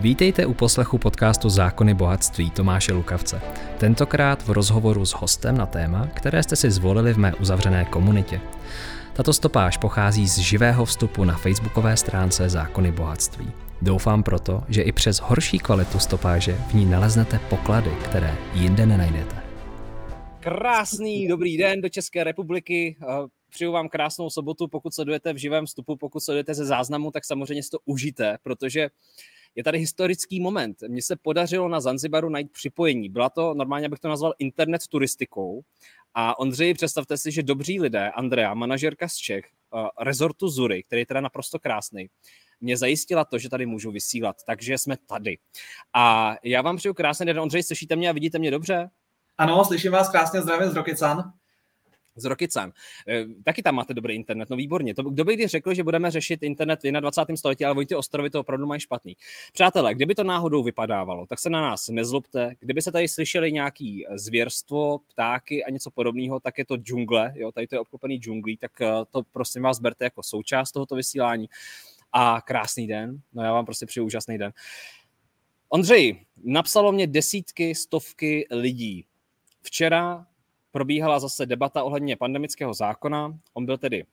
Vítejte u poslechu podcastu Zákony bohatství Tomáše Lukavce. Tentokrát v rozhovoru s hostem na téma, které jste si zvolili v mé uzavřené komunitě. Tato stopáž pochází z živého vstupu na facebookové stránce Zákony bohatství. Doufám proto, že i přes horší kvalitu stopáže v ní naleznete poklady, které jinde nenajdete. Krásný dobrý den do České republiky. Přeju vám krásnou sobotu, pokud sledujete v živém vstupu, pokud sledujete ze záznamu, tak samozřejmě si to užijte, protože je tady historický moment. Mně se podařilo na Zanzibaru najít připojení. Byla to, normálně bych to nazval internet turistikou. A Ondřej, představte si, že dobří lidé, Andrea, manažerka z Čech, uh, rezortu Zury, který je teda naprosto krásný, mě zajistila to, že tady můžu vysílat, takže jsme tady. A já vám přeju krásný den. Ondřej, slyšíte mě a vidíte mě dobře? Ano, slyším vás krásně, zdravím z Rokycan z Rokycan. Eh, taky tam máte dobrý internet, no výborně. To, kdo by kdy řekl, že budeme řešit internet v 21. století, ale oni ty ostrovy to opravdu mají špatný. Přátelé, kdyby to náhodou vypadávalo, tak se na nás nezlobte. Kdyby se tady slyšeli nějaký eh, zvěrstvo, ptáky a něco podobného, tak je to džungle, jo, tady to je obklopený džunglí, tak eh, to prosím vás berte jako součást tohoto vysílání. A krásný den, no já vám prostě přeju úžasný den. Ondřej, napsalo mě desítky, stovky lidí. Včera probíhala zase debata ohledně pandemického zákona. On byl tedy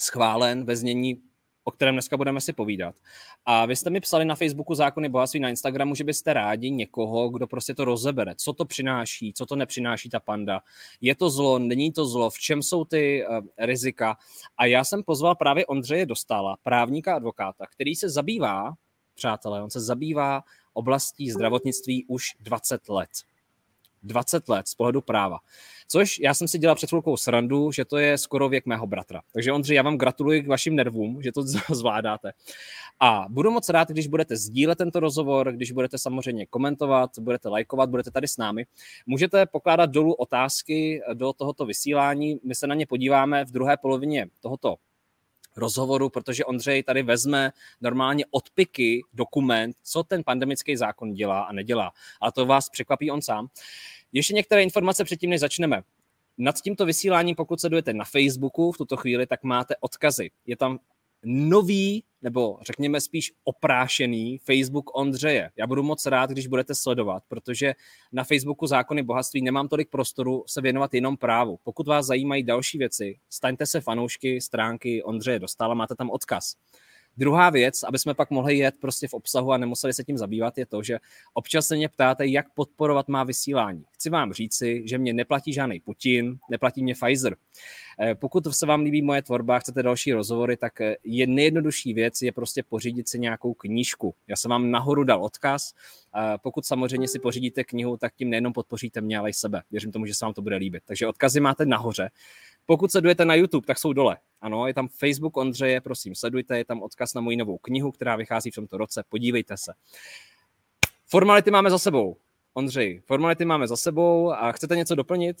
schválen ve znění, o kterém dneska budeme si povídat. A vy jste mi psali na Facebooku zákony bohatství na Instagramu, že byste rádi někoho, kdo prostě to rozebere. Co to přináší, co to nepřináší ta panda. Je to zlo, není to zlo, v čem jsou ty uh, rizika. A já jsem pozval právě Ondřeje Dostala, právníka advokáta, který se zabývá, přátelé, on se zabývá oblastí zdravotnictví už 20 let. 20 let z pohledu práva. Což já jsem si dělal před chvilkou srandu, že to je skoro věk mého bratra. Takže Ondřej, já vám gratuluji k vašim nervům, že to zvládáte. A budu moc rád, když budete sdílet tento rozhovor, když budete samozřejmě komentovat, budete lajkovat, budete tady s námi. Můžete pokládat dolů otázky do tohoto vysílání, my se na ně podíváme v druhé polovině tohoto rozhovoru, protože Ondřej tady vezme normálně odpiky, dokument, co ten pandemický zákon dělá a nedělá. A to vás překvapí on sám. Ještě některé informace předtím, než začneme. Nad tímto vysíláním, pokud sledujete na Facebooku v tuto chvíli, tak máte odkazy. Je tam nový, nebo řekněme spíš oprášený Facebook Ondřeje. Já budu moc rád, když budete sledovat, protože na Facebooku Zákony bohatství nemám tolik prostoru se věnovat jenom právu. Pokud vás zajímají další věci, staňte se fanoušky stránky Ondřeje Dostala, máte tam odkaz. Druhá věc, aby jsme pak mohli jet prostě v obsahu a nemuseli se tím zabývat, je to, že občas se mě ptáte, jak podporovat má vysílání. Chci vám říci, že mě neplatí žádný Putin, neplatí mě Pfizer. Eh, pokud se vám líbí moje tvorba, chcete další rozhovory, tak eh, je nejjednodušší věc je prostě pořídit si nějakou knížku. Já jsem vám nahoru dal odkaz. Pokud samozřejmě si pořídíte knihu, tak tím nejenom podpoříte mě, ale i sebe. Věřím tomu, že se vám to bude líbit. Takže odkazy máte nahoře. Pokud sledujete na YouTube, tak jsou dole. Ano, je tam Facebook Ondřeje, prosím, sledujte, je tam odkaz na moji novou knihu, která vychází v tomto roce, podívejte se. Formality máme za sebou. Ondřej, formality máme za sebou a chcete něco doplnit?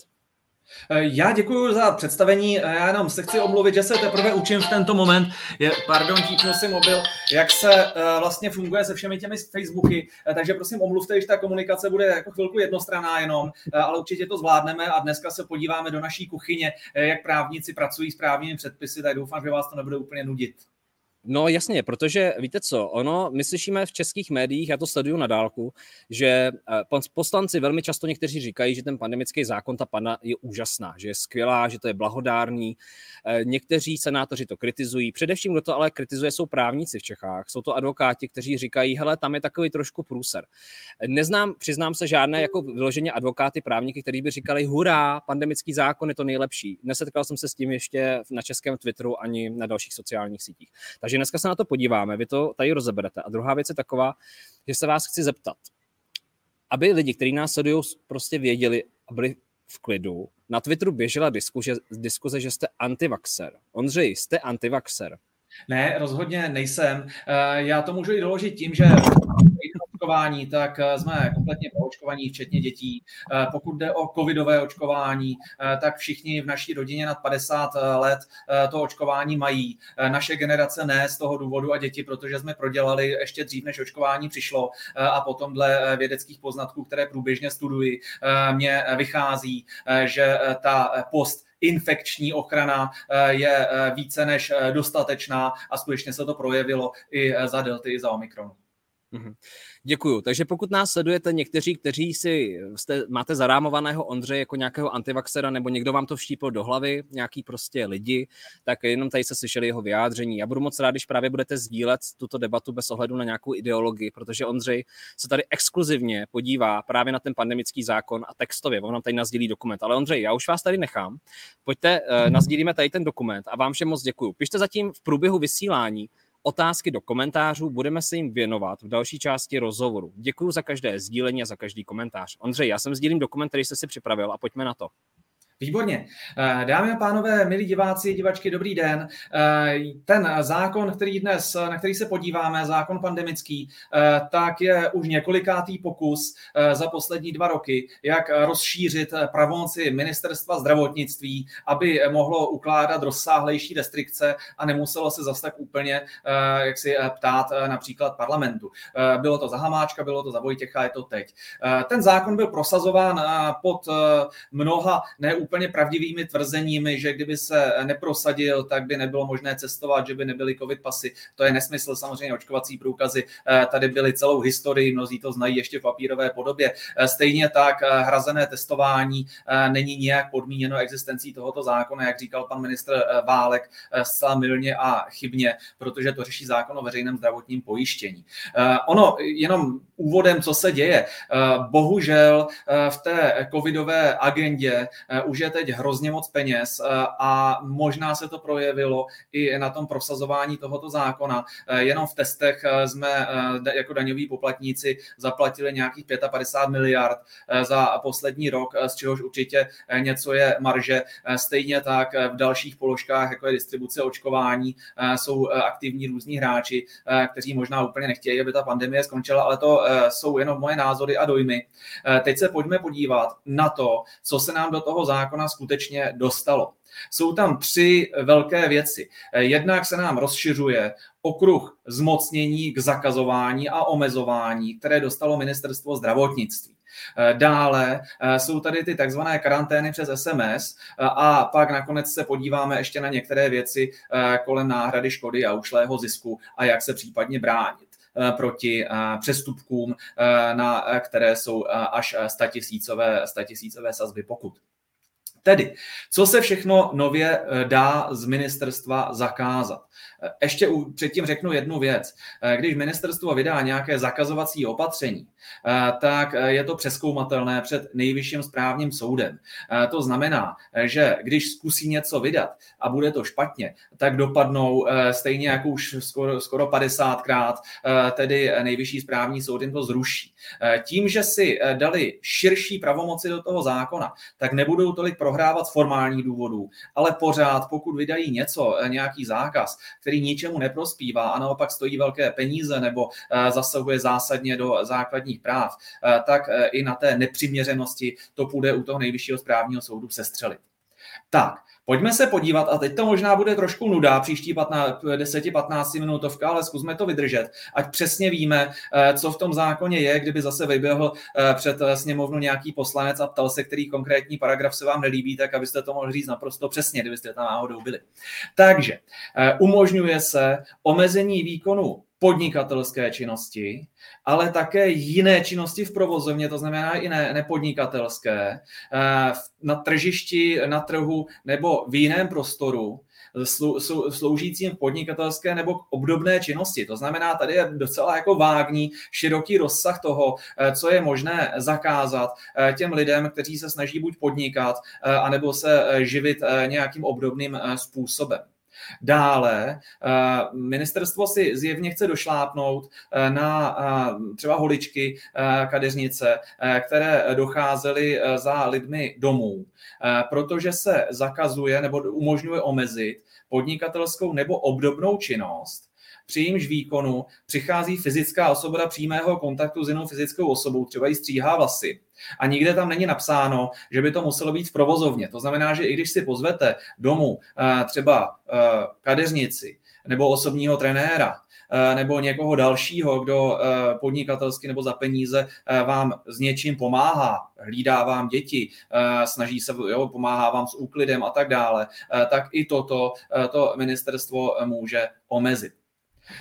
Eh, já děkuji za představení. Eh, já jenom se chci omluvit, že se teprve učím v tento moment. Je, pardon, típnul si mobil, jak se uh, vlastně funguje se všemi těmi Facebooky. Takže prosím omluvte, že ta komunikace bude jako chvilku jednostranná jenom, ale určitě to zvládneme a dneska se podíváme do naší kuchyně, jak právníci pracují s právními předpisy, tak doufám, že vás to nebude úplně nudit. No jasně, protože víte co, ono, my slyšíme v českých médiích, já to sleduju na dálku, že eh, poslanci velmi často někteří říkají, že ten pandemický zákon, ta pana je úžasná, že je skvělá, že to je blahodárný. Eh, někteří senátoři to kritizují. Především, kdo to ale kritizuje, jsou právníci v Čechách. Jsou to advokáti, kteří říkají, hele, tam je takový trošku průser. Neznám, přiznám se, žádné jako vyloženě advokáty, právníky, kteří by říkali, hurá, pandemický zákon je to nejlepší. Nesetkal jsem se s tím ještě na českém Twitteru ani na dalších sociálních sítích. Takže takže dneska se na to podíváme, vy to tady rozeberete. A druhá věc je taková, že se vás chci zeptat, aby lidi, kteří nás sledují, prostě věděli a byli v klidu. Na Twitteru běžela diskuze, diskuze že jste antivaxer. Ondřej, jste antivaxer? Ne, rozhodně nejsem. Eh, já to můžu i doložit tím, že očkování, tak eh, jsme kompletně pro očkovaní, včetně dětí. Eh, pokud jde o covidové očkování, tak všichni v naší rodině nad 50 let to očkování mají. Naše generace ne z toho důvodu a děti, protože jsme prodělali ještě dřív, než očkování přišlo a potom dle vědeckých poznatků, které průběžně studuji, mě vychází, že ta post infekční ochrana je více než dostatečná a skutečně se to projevilo i za delty, i za omikronu. Mhm. Děkuju. Takže pokud nás sledujete někteří, kteří si jste, máte zarámovaného Ondřeje jako nějakého antivaxera nebo někdo vám to vštípil do hlavy, nějaký prostě lidi, tak jenom tady se slyšeli jeho vyjádření. Já budu moc rád, když právě budete sdílet tuto debatu bez ohledu na nějakou ideologii, protože Ondřej se tady exkluzivně podívá právě na ten pandemický zákon a textově. On nám tady nazdílí dokument. Ale Ondřej, já už vás tady nechám. Pojďte, uh, nazdílíme tady ten dokument a vám všem moc děkuju. Pište zatím v průběhu vysílání otázky do komentářů, budeme se jim věnovat v další části rozhovoru. Děkuji za každé sdílení a za každý komentář. Ondřej, já jsem sdílím dokument, který jste si připravil a pojďme na to. Výborně. Eh, dámy a pánové, milí diváci, divačky, dobrý den. Eh, ten zákon, který dnes, na který se podíváme, zákon pandemický, eh, tak je už několikátý pokus za poslední dva roky, jak rozšířit pravomoci ministerstva zdravotnictví, aby mohlo ukládat rozsáhlejší restrikce a nemuselo se zase tak úplně jak si ptát například parlamentu. Bylo to za Hamáčka, bylo to za Vojtěcha, je to teď. Ten zákon byl prosazován pod mnoha neúplně úplně pravdivými tvrzeními, že kdyby se neprosadil, tak by nebylo možné cestovat, že by nebyly covid pasy. To je nesmysl, samozřejmě očkovací průkazy eh, tady byly celou historii, mnozí to znají ještě v papírové podobě. Eh, stejně tak eh, hrazené testování není nějak podmíněno existencí tohoto zákona, jak říkal pan ministr Válek, zcela milně a chybně, protože to řeší zákon o veřejném zdravotním pojištění. Ono jenom úvodem, co se děje. Bohužel v té covidové agendě už je teď hrozně moc peněz eh, a možná se to projevilo i na tom prosazování tohoto zákona. Eh, jenom v testech eh, jsme jako daňoví poplatníci zaplatili nějakých 55 miliard za poslední rok, z čehož určitě něco je marže. Stejně tak v dalších položkách, jako je distribuce očkování, jsou aktivní různí hráči, kteří možná úplně nechtějí, aby ta pandemie skončila, ale to jsou jenom moje názory a dojmy. Teď se pojďme podívat na to, co se nám do toho zákona zákona skutečně dostalo. Jsou tam tři velké věci. Jednak se nám rozšiřuje okruh zmocnění k zakazování a omezování, které dostalo ministerstvo zdravotnictví. Dále eh, jsou tady ty takzvané karantény přes SMS eh, a pak nakonec se podíváme ještě na některé věci eh, kolem náhrady škody a ušlého zisku a jak se případně bránit proti přestupkům, na které jsou až statisícové, statisícové sazby pokud. Tedy, co se všechno nově eh, dá z ministerstva zakázat? Eh, ještě předtím řeknu jednu věc. Eh, když ministerstvo vydá nějaké zakazovací opatření, tak je to přeskoumatelné před nejvyšším správním soudem. To znamená, že když zkusí něco vydat a bude to špatně, tak dopadnou stejně jako už skoro, skoro 50krát, tedy nejvyšší správní soud jim to zruší. Tím, že si dali širší pravomoci do toho zákona, tak nebudou tolik pro prohrávat z formálních důvodů, ale pořád, pokud vydají něco, eh, nějaký zákaz, který ničemu neprospívá a naopak stojí velké peníze nebo eh, zasahuje zásadně do základních práv, eh, tak i na té nepřiměřenosti to půjde u toho nejvyššího správního soudu sestřelit. Tak, Pojďme se podívat, a teď to možná bude trošku nuda, příští 10-15 minutovka, ale zkusme to vydržet, ať přesně víme, eh, co v tom zákoně je, kdyby zase vyběhl eh, před eh, sněmovnu nějaký poslanec a ptal se, který konkrétní paragraf se vám nelíbí, tak abyste to mohli říct naprosto přesně, kdybyste tam náhodou byli. Takže umožňuje se omezení výkonu podnikatelské činnosti, ale také jiné činnosti v provozovně, to znamená i ne, nepodnikatelské, eh, na tržišti, na trhu nebo v jiném prostoru, sloužícím v podnikatelské nebo obdobné činnosti. To znamená, tady je docela jako vágní, široký rozsah toho, eh, co je možné zakázat eh, těm lidem, kteří se snaží buď podnikat, anebo se živit nějakým obdobným způsobem. Dále eh, ministerstvo si zjevně chce došlápnout eh, na eh, třeba holičky, kadeřnice, které docházely za lidmi domů, protože se zakazuje nebo umožňuje omezit podnikatelskou nebo obdobnou činnost, při jímž výkonu přichází fyzická osoba do přímého kontaktu s jinou fyzickou osobou, třeba jí stříhá vlasy. A nikde tam není napsáno, že by to muselo být v provozovně. To znamená, že i když si pozvete domů eh, třeba eh, kadeřnici nebo osobního trenéra, eh, nebo někoho dalšího, kdo podnikatelsky nebo za peníze vám s něčím pomáhá, hlídá vám děti, snaží se, jo, pomáhá vám s úklidem a tak dále, tak i toto to ministerstvo může omezit.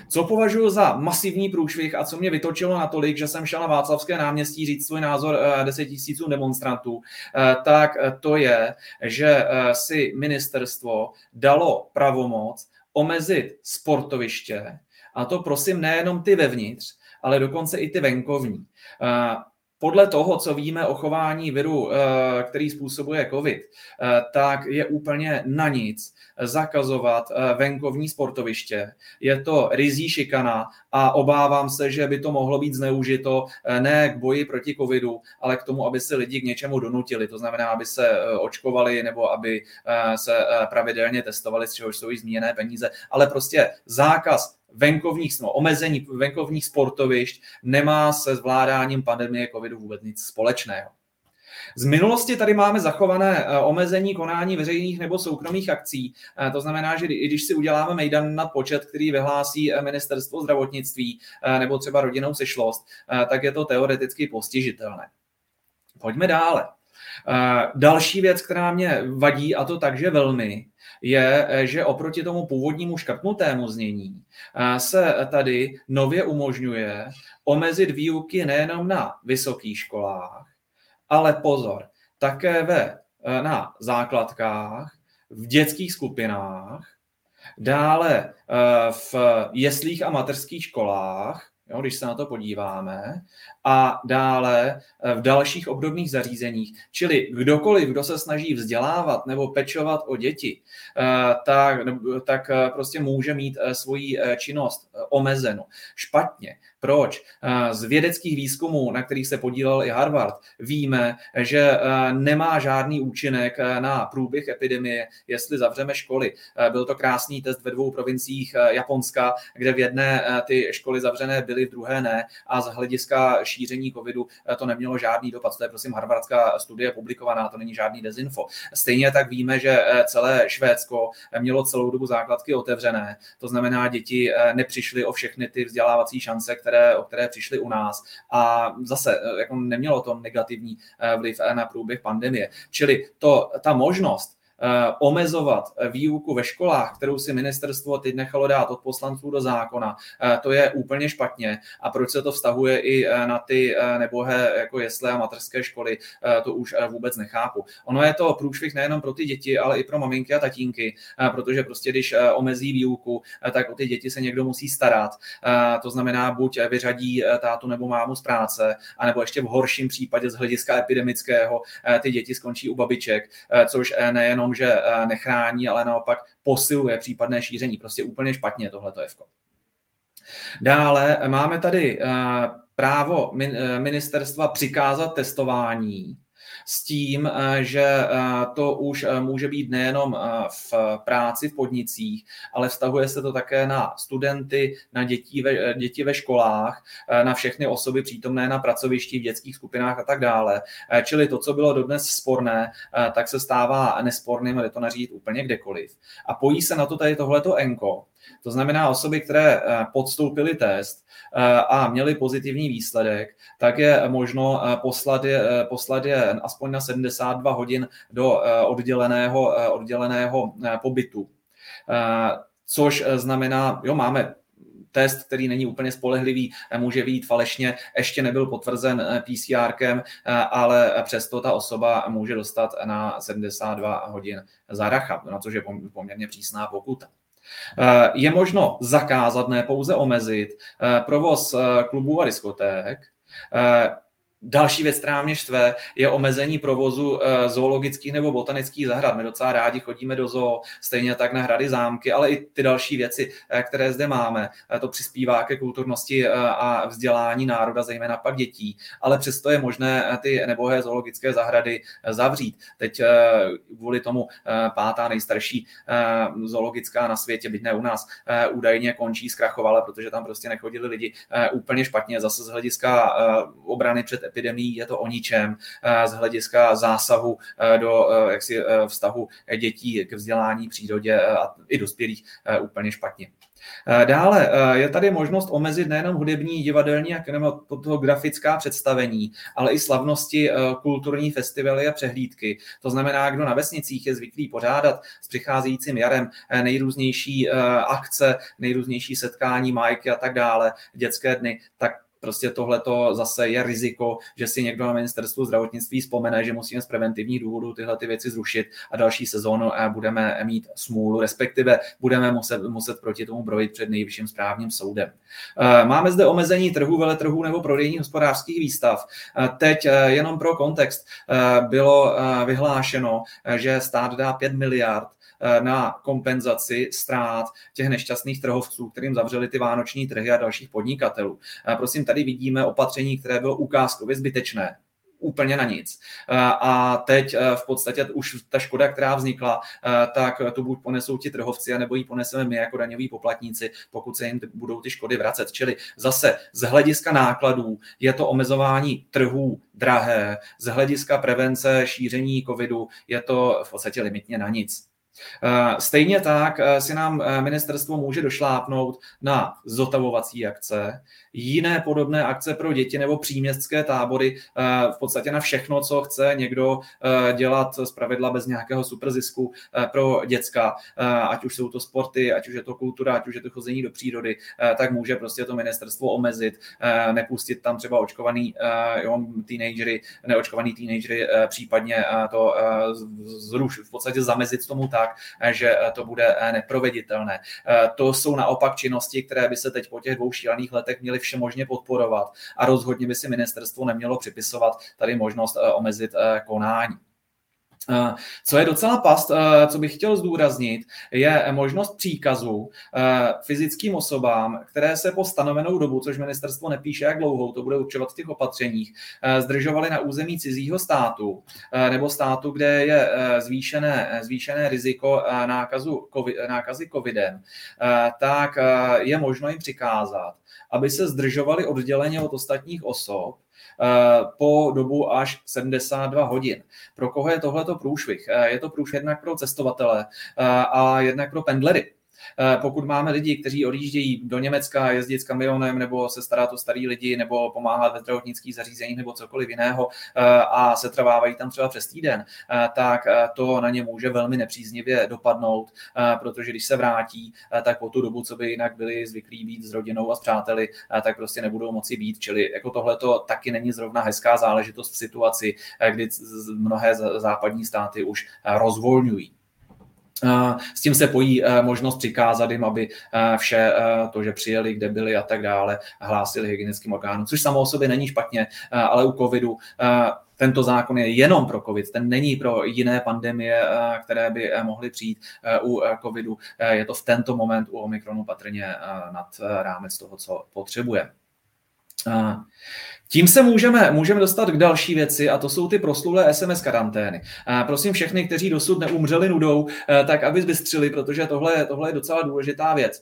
Co považuji za masivní průšvih a co mě vytočilo natolik, že jsem šel na Václavské náměstí říct svůj názor 10 tisícům demonstrantů, tak to je, že si ministerstvo dalo pravomoc omezit sportoviště, a to prosím nejenom ty vevnitř, ale dokonce i ty venkovní. Podle toho, co víme o chování viru, který způsobuje COVID, tak je úplně na nic zakazovat venkovní sportoviště. Je to rizí šikana a obávám se, že by to mohlo být zneužito ne k boji proti covidu, ale k tomu, aby se lidi k něčemu donutili. To znamená, aby se očkovali nebo aby se pravidelně testovali, z čehož jsou i zmíněné peníze. Ale prostě zákaz venkovních, no, omezení venkovních sportovišť nemá se zvládáním pandemie covidu vůbec nic společného. Z minulosti tady máme zachované eh, omezení konání veřejných nebo soukromých akcí. Eh, to znamená, že i když si uděláme mejdan na počet, který vyhlásí eh, ministerstvo zdravotnictví nebo třeba rodinou sešlost, tak je to teoreticky postižitelné. Pojďme dále. Další věc, která mě vadí, a to takže velmi, je, že oproti tomu původnímu škrtnutému znění se tady nově umožňuje omezit výuky nejenom na vysokých školách, ale pozor, také ve, na základkách, v dětských skupinách, dále v jeslích a mateřských školách, jo, když se na to podíváme, a dále eh, v dalších obdobných zařízeních. Čili kdokoliv, kdo se snaží vzdělávat nebo pečovat o děti, eh, tak, tak eh, prostě může mít svoji činnost omezenou. Špatně. Proč? Z vědeckých výzkumů, na kterých se podílel i Harvard, víme, že nemá žádný účinek na průběh epidemie, jestli zavřeme školy. Byl to krásný test ve dvou provinciích Japonska, kde v jedné ty školy zavřené byly, v druhé ne. A z hlediska šíření covidu eh, to nemělo žádný dopad. To je prosím harvardská studie publikovaná, to není žádný dezinfo. Stejně tak víme, že eh, celé Švédsko eh, mělo celou dobu základky otevřené. To znamená, děti nepřišly o všechny ty vzdělávací šance, které, o které přišly u nás. A zase jako nemělo to negativní vliv na průběh pandemie. Čili to, ta možnost omezovat výuku ve školách, kterou si ministerstvo teď nechalo dát od poslanců do zákona, eh, to je úplně špatně. A proč se to vztahuje i eh, na ty nebohé jako jesle a materské školy, to už vůbec nechápu. Ono je to průšvih nejenom pro ty děti, ale i pro maminky a tatínky, protože prostě když omezí výuku, tak o ty děti se někdo musí starat. To znamená, buď vyřadí tátu nebo mámu z práce, anebo ještě v horším případě z hlediska epidemického ty děti skončí u babiček, což nejenom že eh, nechrání, ale naopak posiluje případné šíření. Prostě úplně špatně tohleto jevko. Dále máme tady eh, právo eh, ministerstva přikázat testování s tím, eh, že eh, to už eh, může být nejenom v práci, v podnicích, ale vztahuje se to také na studenty, na děti ve, děti ve školách, na všechny osoby přítomné na pracovišti, v dětských skupinách a tak dále. Čili to, co bylo dodnes sporné, tak se stává nesporným, ale to nařídit úplně kdekoliv. A pojí se na to tady tohleto enko, to znamená osoby, které podstoupily test a měly pozitivní výsledek, tak je možno poslat je, poslat je aspoň na 72 hodin do eh, odděleného, eh, odděleného eh, pobytu. Což znamená, jo, máme test, který není úplně spolehlivý, může být falešně, ještě nebyl potvrzen PCRkem, ale přesto ta osoba může dostat na 72 hodin záracha, na což je poměrně přísná pokuta. Je možno zakázat, ne pouze omezit, provoz klubů a diskoték, Další věc, která mě štve, je omezení provozu eh, zoologických nebo botanických zahrad. My docela rádi chodíme do zoo, stejně tak na hrady zámky, ale i ty další věci, eh, které zde máme. Eh, to přispívá ke kulturnosti a vzdělání národa, zejména pak dětí, ale přesto je možné ty nebohé zoologické zahrady zavřít. Teď kvůli tomu pátá nejstarší zoologická na světě, byť ne u nás, údajně končí, zkrachovala, protože tam prostě nechodili lidi úplně špatně. Zase z hlediska obrany před epidemii je to o ničem eh, z hlediska zásahu eh, do eh, jaksi, vztahu dětí k vzdělání, přírodě a i dospělých úplně špatně. Dále je tady možnost omezit nejenom hudební, divadelní a kinematografická představení, ale i slavnosti, kulturní festivaly a přehlídky. To znamená, kdo na vesnicích je zvyklý pořádat s přicházejícím jarem nejrůznější akce, nejrůznější setkání, majky a tak dále, dětské dny, tak prostě tohle to zase je riziko, že si někdo na ministerstvu zdravotnictví vzpomene, že musíme z preventivních důvodů tyhle ty věci zrušit a další sezónu budeme mít smůlu, respektive budeme muset, muset proti tomu brojit před nejvyšším správním soudem. Eh, máme zde omezení trhu, veletrhů nebo prodejních hospodářských výstav. Eh, teď eh, jenom pro kontext bylo vyhlášeno, že stát dá 5 miliard na kompenzaci ztrát těch nešťastných trhovců, kterým zavřeli ty vánoční trhy a dalších podnikatelů. Eh, prosím, tady vidíme opatření, které bylo ukázkově zbytečné úplně na nic. Eh, a teď v podstatě už ta škoda, která vznikla, tak to buď ponesou ti trhovci, nebo ji poneseme my jako daňoví poplatníci, pokud se jim budou ty škody vracet. Čili zase z hlediska nákladů je to omezování trhů drahé, z hlediska prevence šíření covidu je to v podstatě limitně na nic. Eh, stejně tak eh, si nám eh, ministerstvo může došlápnout na zotavovací akce, jiné podobné akce pro děti nebo příměstské tábory, v podstatě na všechno, co chce někdo dělat z pravidla bez nějakého superzisku pro děcka, ať už jsou to sporty, ať už je to kultura, ať už je to chození do přírody, tak může prostě to ministerstvo omezit, nepustit tam třeba očkovaný jo, teenagery, neočkovaný teenagery, případně to zrušit, v podstatě zamezit tomu tak, tak, eh, že eh, to bude eh, neproveditelné. To jsou naopak činnosti, které by se teď po těch dvou šílených letech měly všemožně podporovat a rozhodně by si ministerstvo nemělo připisovat tady možnost omezit konání. Co je docela past, co bych chtěl zdůraznit, je možnost příkazu fyzickým osobám, které se po stanovenou dobu, což ministerstvo nepíše, jak dlouhou to bude určovat v těch opatřeních, zdržovali na území cizího státu nebo státu, kde je zvýšené, zvýšené riziko nákazu, nákazy covidem, tak je možno jim přikázat, aby se zdržovali odděleně od ostatních osob Eh, po dobu až 72 hodin. Pro koho je tohleto průšvih? Eh, je to průšvih jednak pro cestovatele eh, a jednak pro pendlery. Eh, pokud máme lidi, kteří odjíždějí do Německa, jezdit s kamionem nebo se starat o starý lidi nebo pomáhat ve zdravotnických zařízeních nebo cokoliv jiného eh, a se trvávají tam třeba přes týden, eh, tak to na ně může velmi nepříznivě dopadnout, protože když se vrátí, tak po tu dobu, co by jinak byli zvyklí být s rodinou a s přáteli, tak prostě nebudou moci být. Čili jako tohle to taky není zrovna hezká záležitost v situaci, kdy mnohé západní státy už rozvolňují. S tím se pojí eh, možnost přikázat jim, aby eh, vše eh, to, že přijeli, kde byli a tak dále, hlásili hygienickým orgánům, což samo o sobě není špatně, ale u covidu tento zákon je jenom pro COVID, ten není pro jiné pandemie, které by mohly přijít u covidu. Je to v tento moment u Omikronu patrně nad rámec toho, co potřebuje. Tím se můžeme, můžeme dostat k další věci a to jsou ty proslulé SMS karantény. A prosím všechny, kteří dosud neumřeli nudou, eh, tak aby zbystřili, protože tohle, tohle je docela důležitá věc.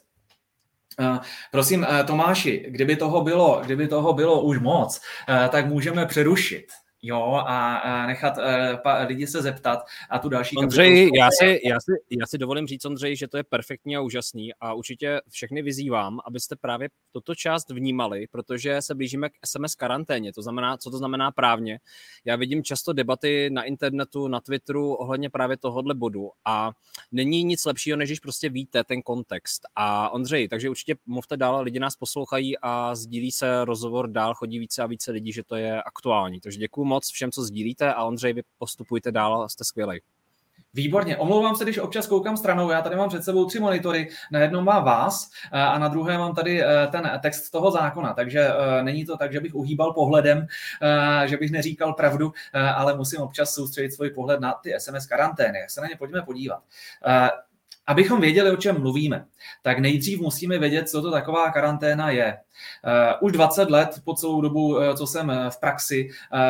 Prosím, eh, Tomáši, kdyby toho bylo, kdyby toho bylo už moc, eh, tak můžeme přerušit jo, a, a nechat uh, pa, lidi se zeptat a tu další Ondřej, já si, já, si, já si dovolím říct, Ondřej, že to je perfektní a úžasný a určitě všechny vyzývám, abyste právě toto část vnímali, protože se blížíme k SMS karanténě, to znamená, co to znamená právně. Já vidím často debaty na internetu, na Twitteru ohledně právě tohohle bodu a není nic lepšího, než když prostě víte ten kontext. A Ondřej, takže určitě mluvte dál, lidi nás poslouchají a sdílí se rozhovor dál, chodí více a více lidí, že to je aktuální. Takže děkuji moc všem, co sdílíte a Ondřej, vy postupujte dál, jste skvělý. Výborně. Omlouvám se, když občas koukám stranou. Já tady mám před sebou tři monitory. Na jednom mám vás eh, a na druhé mám tady eh, ten text toho zákona. Takže eh, není to tak, že bych uhýbal pohledem, že bych neříkal pravdu, ale musím občas soustředit svůj pohled na ty SMS karantény. Se na ně pojďme podívat. Abychom věděli, o čem mluvíme, tak nejdřív musíme vědět, co to taková karanténa je. Uh, už 20 let po celou dobu, uh, co jsem v praxi,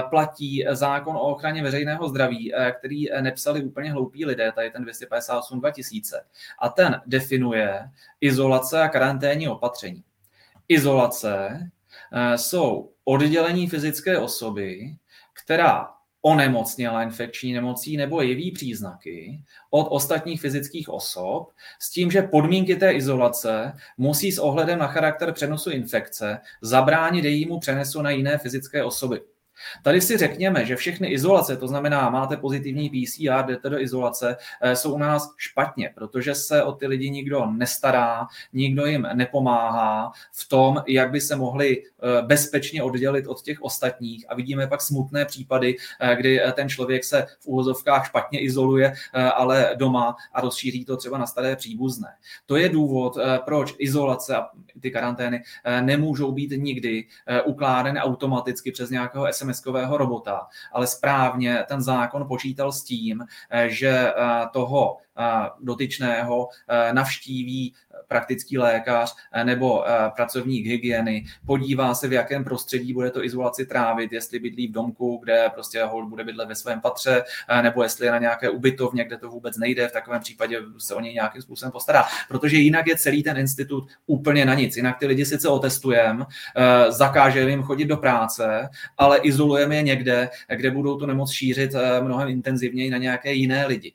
platí zákon o ochraně veřejného zdraví, který nepsali úplně hloupí lidé, tady ten 258 2000. A ten definuje izolace a karanténní opatření. Izolace jsou oddělení fyzické osoby, která onemocněla infekční nemocí nebo jeví příznaky od ostatních fyzických osob s tím, že podmínky té izolace musí s ohledem na charakter přenosu infekce zabránit jejímu přenesu na jiné fyzické osoby. Tady si řekněme, že všechny izolace, to znamená, máte pozitivní PCR, jdete do izolace, eh, jsou u nás špatně, protože se o ty lidi nikdo nestará, nikdo jim nepomáhá v tom, jak by se mohli eh, bezpečně oddělit od těch ostatních. A vidíme pak smutné případy, eh, kdy ten člověk se v úvozovkách špatně izoluje, ale doma a rozšíří to třeba na staré příbuzné. To je důvod, proč izolace a ty karantény nemůžou být nikdy ukládány automaticky přes nějakého SMS SMS-kového robota, ale správně ten zákon počítal s tím, eh, že eh, toho dotyčného e, navštíví praktický lékař e, nebo e, pracovník hygieny, podívá se, v jakém prostředí bude to izolaci trávit, jestli bydlí v domku, kde prostě hold bude bydlet ve svém patře, nebo jestli je na nějaké ubytovně, kde to vůbec nejde, v takovém případě se o něj nějakým způsobem postará. Protože jinak je celý ten institut úplně na nic. Jinak ty lidi sice otestujeme, zakážeme jim chodit do práce, ale izolujeme je někde, kde budou tu nemoc šířit mnohem intenzivněji na nějaké jiné lidi.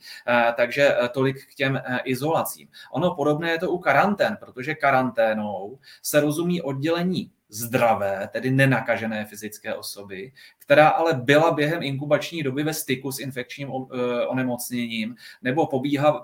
Takže tolik k těm eh, izolacím. Ono podobné je to u karantén, protože karanténou se rozumí oddělení zdravé, tedy nenakažené fyzické osoby, která ale byla během inkubační doby ve styku s infekčním eh, onemocněním nebo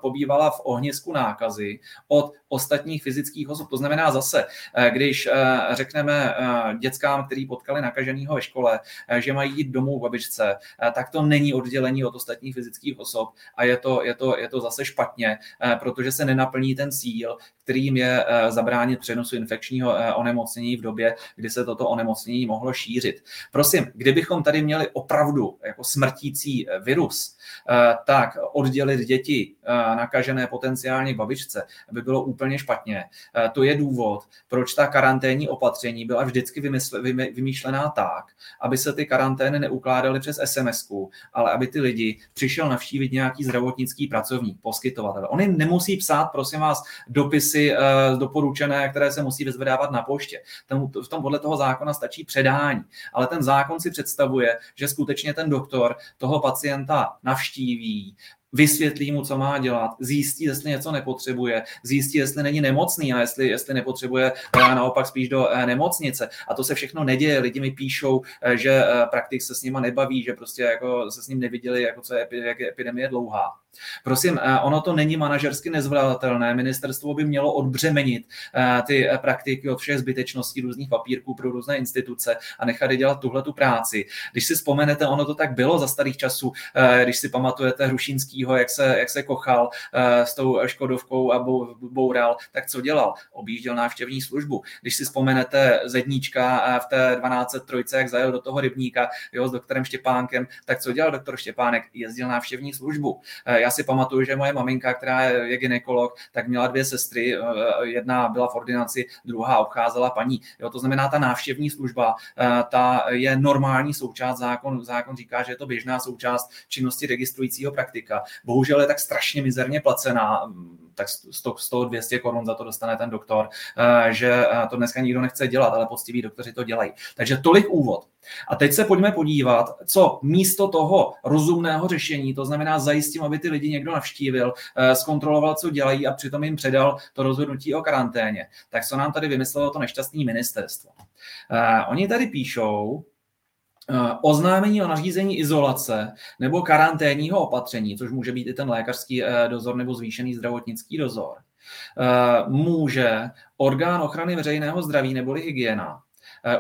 pobývala v ohnisku nákazy od ostatních fyzických osob. To znamená zase, eh, když eh, řekneme dětskám, který potkali nakaženého ve škole, že mají jít domů k babičce, tak to není oddělení od ostatních fyzických osob a je to, je to, je to zase špatně, protože se nenaplní ten cíl, kterým je zabránit přenosu infekčního onemocnění v době, kdy se toto onemocnění mohlo šířit. Prosím, kdybychom tady měli opravdu jako smrtící eh, virus, eh, tak oddělit děti eh, nakažené potenciálně babičce by bylo úplně špatně. To je důvod, proč ta karanténní opatření byla vždycky vymýšlená tak, aby se ty karantény neukládaly přes sms ale aby ty lidi přišel navštívit nějaký zdravotnický pracovník, poskytovatel. Oni nemusí psát, prosím vás, dopisy doporučené, které se musí vyzvedávat na poště. V tom podle toho zákona stačí předání. Ale ten zákon si představuje, že skutečně ten doktor toho pacienta navštíví, vysvětlí mu, co má dělat, zjistí, jestli něco nepotřebuje, zjistí, jestli není nemocný a jestli, jestli nepotřebuje eh, naopak spíš do eh, nemocnice. A to se všechno neděje. Lidi mi píšou, eh, že praktik se s nima nebaví, že prostě jako se s ním neviděli, jako co je, jak je epidemie dlouhá. Prosím, ono to není manažersky nezvládatelné. Ministerstvo by mělo odbřemenit ty praktiky od všech zbytečností různých papírků pro různé instituce a nechat je dělat tuhle tu práci. Když si vzpomenete, ono to tak bylo za starých časů, když si pamatujete Hrušínský Kopeckýho, jak se, jak se kochal uh, s tou Škodovkou a bou, boural, tak co dělal? Objížděl návštěvní službu. Když si vzpomenete Zedníčka uh, v té 12 trojce, jak zajel do toho rybníka jo, s doktorem Štěpánkem, tak co dělal doktor Štěpánek? Jezdil návštěvní službu. Uh, já si pamatuju, že moje maminka, která je, ginekolog, tak měla dvě sestry, jedna byla v ordinaci, druhá obcházela paní. Jo, to znamená, ta návštěvní služba, ta je normální součást zákon. Zákon říká, že je to běžná součást činnosti registrujícího praktika bohužel je tak strašně mizerně placená, tak 100, 100 200 korun za to dostane ten doktor, eh, že eh, to dneska nikdo nechce dělat, ale poctiví doktoři to dělají. Takže tolik úvod. A teď se pojďme podívat, co místo toho rozumného řešení, to znamená zajistím, aby ty lidi někdo navštívil, eh, zkontroloval, co dělají a přitom jim předal to rozhodnutí o karanténě. Tak co nám tady vymyslelo to nešťastné ministerstvo? Oni tady píšou, oznámení o nařízení izolace nebo karanténního opatření, což může být i ten lékařský eh, dozor nebo zvýšený zdravotnický dozor, eh, může orgán ochrany veřejného zdraví neboli hygiena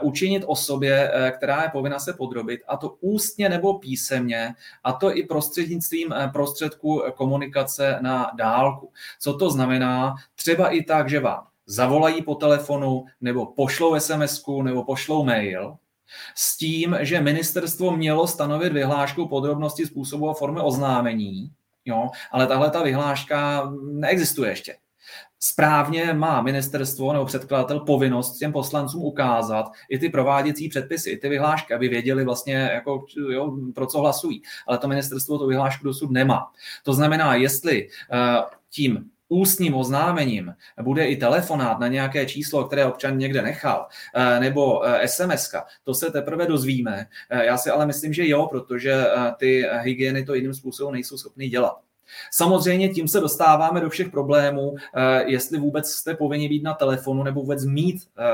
učinit osobě, která je povinna se podrobit, a to ústně nebo písemně, a to i prostřednictvím prostředku komunikace na dálku. Co to znamená? Třeba i tak, že vám zavolají po telefonu, nebo pošlou SMS, nebo pošlou mail, s tím, že ministerstvo mělo stanovit vyhlášku podrobnosti způsobu a formy oznámení, jo, ale tahle ta vyhláška neexistuje ještě. Správně má ministerstvo nebo předkladatel povinnost těm poslancům ukázat i ty prováděcí předpisy, i ty vyhlášky, aby věděli vlastně, jako, jo, pro co hlasují. Ale to ministerstvo tu vyhlášku dosud nemá. To znamená, jestli uh, tím ústním oznámením bude i telefonát na nějaké číslo, které občan někde nechal, nebo SMS, to se teprve dozvíme. Já si ale myslím, že jo, protože ty hygieny to jiným způsobem nejsou schopny dělat. Samozřejmě tím se dostáváme do všech problémů, eh, jestli vůbec jste povinni být na telefonu nebo vůbec mít eh,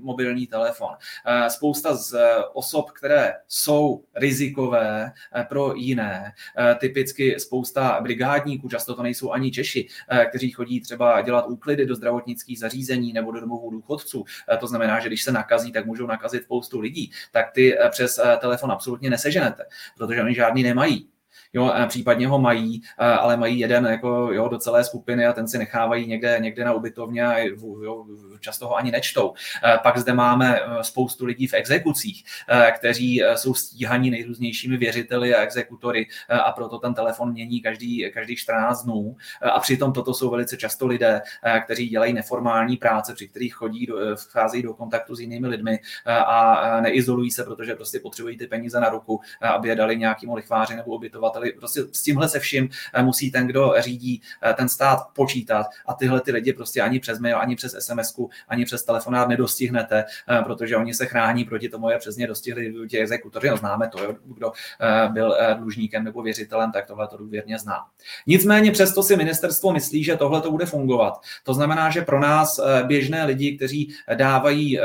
mobilní telefon. Eh, spousta z osob, které jsou rizikové pro jiné, typicky spousta brigádníků, často to nejsou ani Češi, kteří chodí třeba dělat úklidy do zdravotnických zařízení nebo do domovů důchodců. To znamená, že když se nakazí, tak můžou nakazit spoustu lidí. Tak ty přes telefon absolutně neseženete, protože oni žádný nemají jo, případně ho mají, ale mají jeden jako, jo, do celé skupiny a ten si nechávají někde, někde na ubytovně a jo, často ho ani nečtou. Pak zde máme e, spoustu lidí v exekucích, e, kteří jsou stíhaní nejrůznějšími věřiteli a exekutory a proto ten telefon mění každý, každý 14 dnů. A přitom toto jsou velice často lidé, kteří dělají neformální práce, při kterých chodí, vcházejí do kontaktu s jinými lidmi a neizolují se, protože prostě potřebují ty peníze na ruku, aby je dali nějakému lichváři nebo ubytovateli aby prostě s tímhle se vším eh, musí ten, kdo řídí eh, ten stát, počítat a tyhle ty lidi prostě ani přes mail, ani přes SMS, ani přes telefonát nedostihnete, eh, protože oni se chrání proti tomu, je přesně dostihli ti exekutoři, známe to, jo, kdo byl dlužníkem nebo věřitelem, tak tohle to důvěrně zná. Nicméně přesto si ministerstvo myslí, že tohle to bude fungovat. To znamená, že pro nás běžné lidi, kteří dávají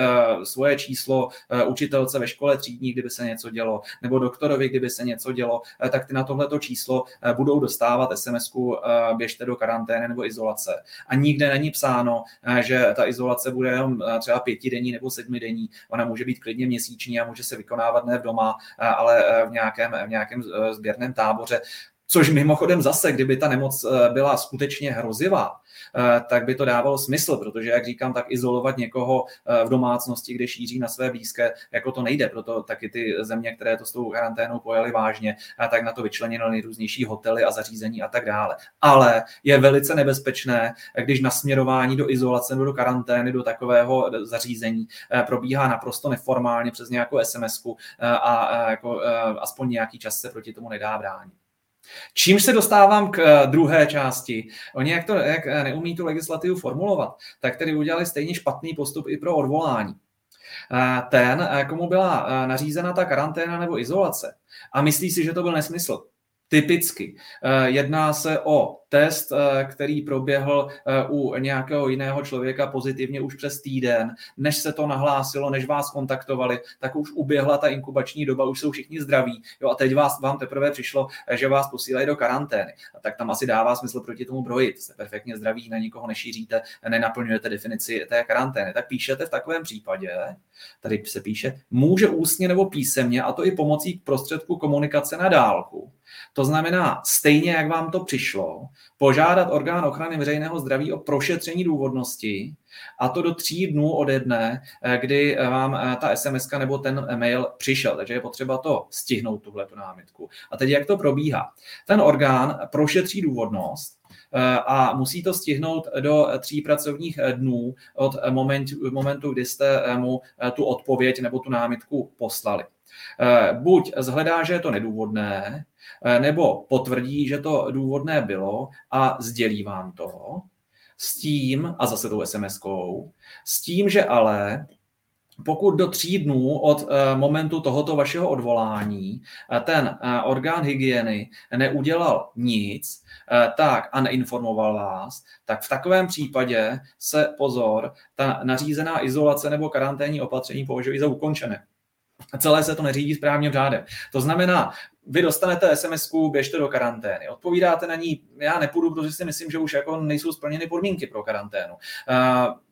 svoje číslo učitelce ve škole třídní, kdyby se něco dělo, nebo doktorovi, kdyby se něco dělo, tak ty na tohle to číslo eh, budou dostávat sms eh, běžte do karantény nebo izolace. A nikde není psáno, eh, že ta izolace bude jenom třeba pětidenní nebo sedmidenní. Ona může být klidně měsíční a může se vykonávat ne v doma, ale v nějakém, v nějakém sběrném táboře. Což mimochodem zase, kdyby ta nemoc byla skutečně hrozivá, Eh, tak by to dávalo smysl, protože, jak říkám, tak izolovat někoho eh, v domácnosti, kde šíří na své blízké, jako to nejde. Proto taky ty země, které to s tou karanténou pojali vážně, tak na to vyčlenilo nejrůznější hotely a zařízení a tak dále. Ale je velice nebezpečné, když nasměrování do izolace nebo do karantény, do takového zařízení eh, probíhá naprosto neformálně přes nějakou sms a jako aspoň nějaký čas se proti tomu nedá bránit. Čímž se dostávám k eh, druhé části. Oni, jak, to, jak eh, neumí tu legislativu formulovat, tak tedy udělali stejně špatný postup i pro odvolání. Eh, ten, komu byla nařízena ta karanténa nebo izolace, a myslí si, že to byl nesmysl, Typicky eh, jedná se o test, eh, který proběhl eh, u nějakého jiného člověka pozitivně už přes týden. Než se to nahlásilo, než vás kontaktovali, tak už uběhla ta inkubační doba, už jsou všichni zdraví. Jo, a teď vás, vám teprve přišlo, že vás posílají do karantény. A tak tam asi dává smysl proti tomu brojit. Jste perfektně zdraví, na nikoho nešíříte, nenaplňujete definici té karantény. Tak píšete v takovém případě, tady se píše, může ústně nebo písemně, a to i pomocí prostředku komunikace na dálku to znamená, stejně jak vám to přišlo, požádat orgán ochrany veřejného zdraví o prošetření důvodnosti a to do tří dnů ode dne, eh, kdy eh, vám eh, ta SMS nebo ten mail přišel. Takže je potřeba to stihnout, tuhle námitku. A teď jak to probíhá? Ten orgán prošetří důvodnost, a musí to stihnout do tří pracovních dnů od momentu, momentu kdy jste mu tu odpověď nebo tu námitku poslali. Buď zhledá, že je to nedůvodné, Eh, nebo potvrdí, že to důvodné bylo a sdělí vám to s tím, a zase tou SMS-kou, s tím, že ale pokud do tří dnů od eh, momentu tohoto vašeho odvolání eh, ten orgán hygieny neudělal nic, tak a neinformoval vás, tak v takovém případě se pozor, ta nařízená izolace nebo karanténní opatření považují za ukončené. Celé se to neřídí správně řádem. To znamená, vy dostanete sms běžte do karantény. Odpovídáte na ní, já nepůjdu, protože si myslím, že už jako nejsou splněny podmínky pro karanténu.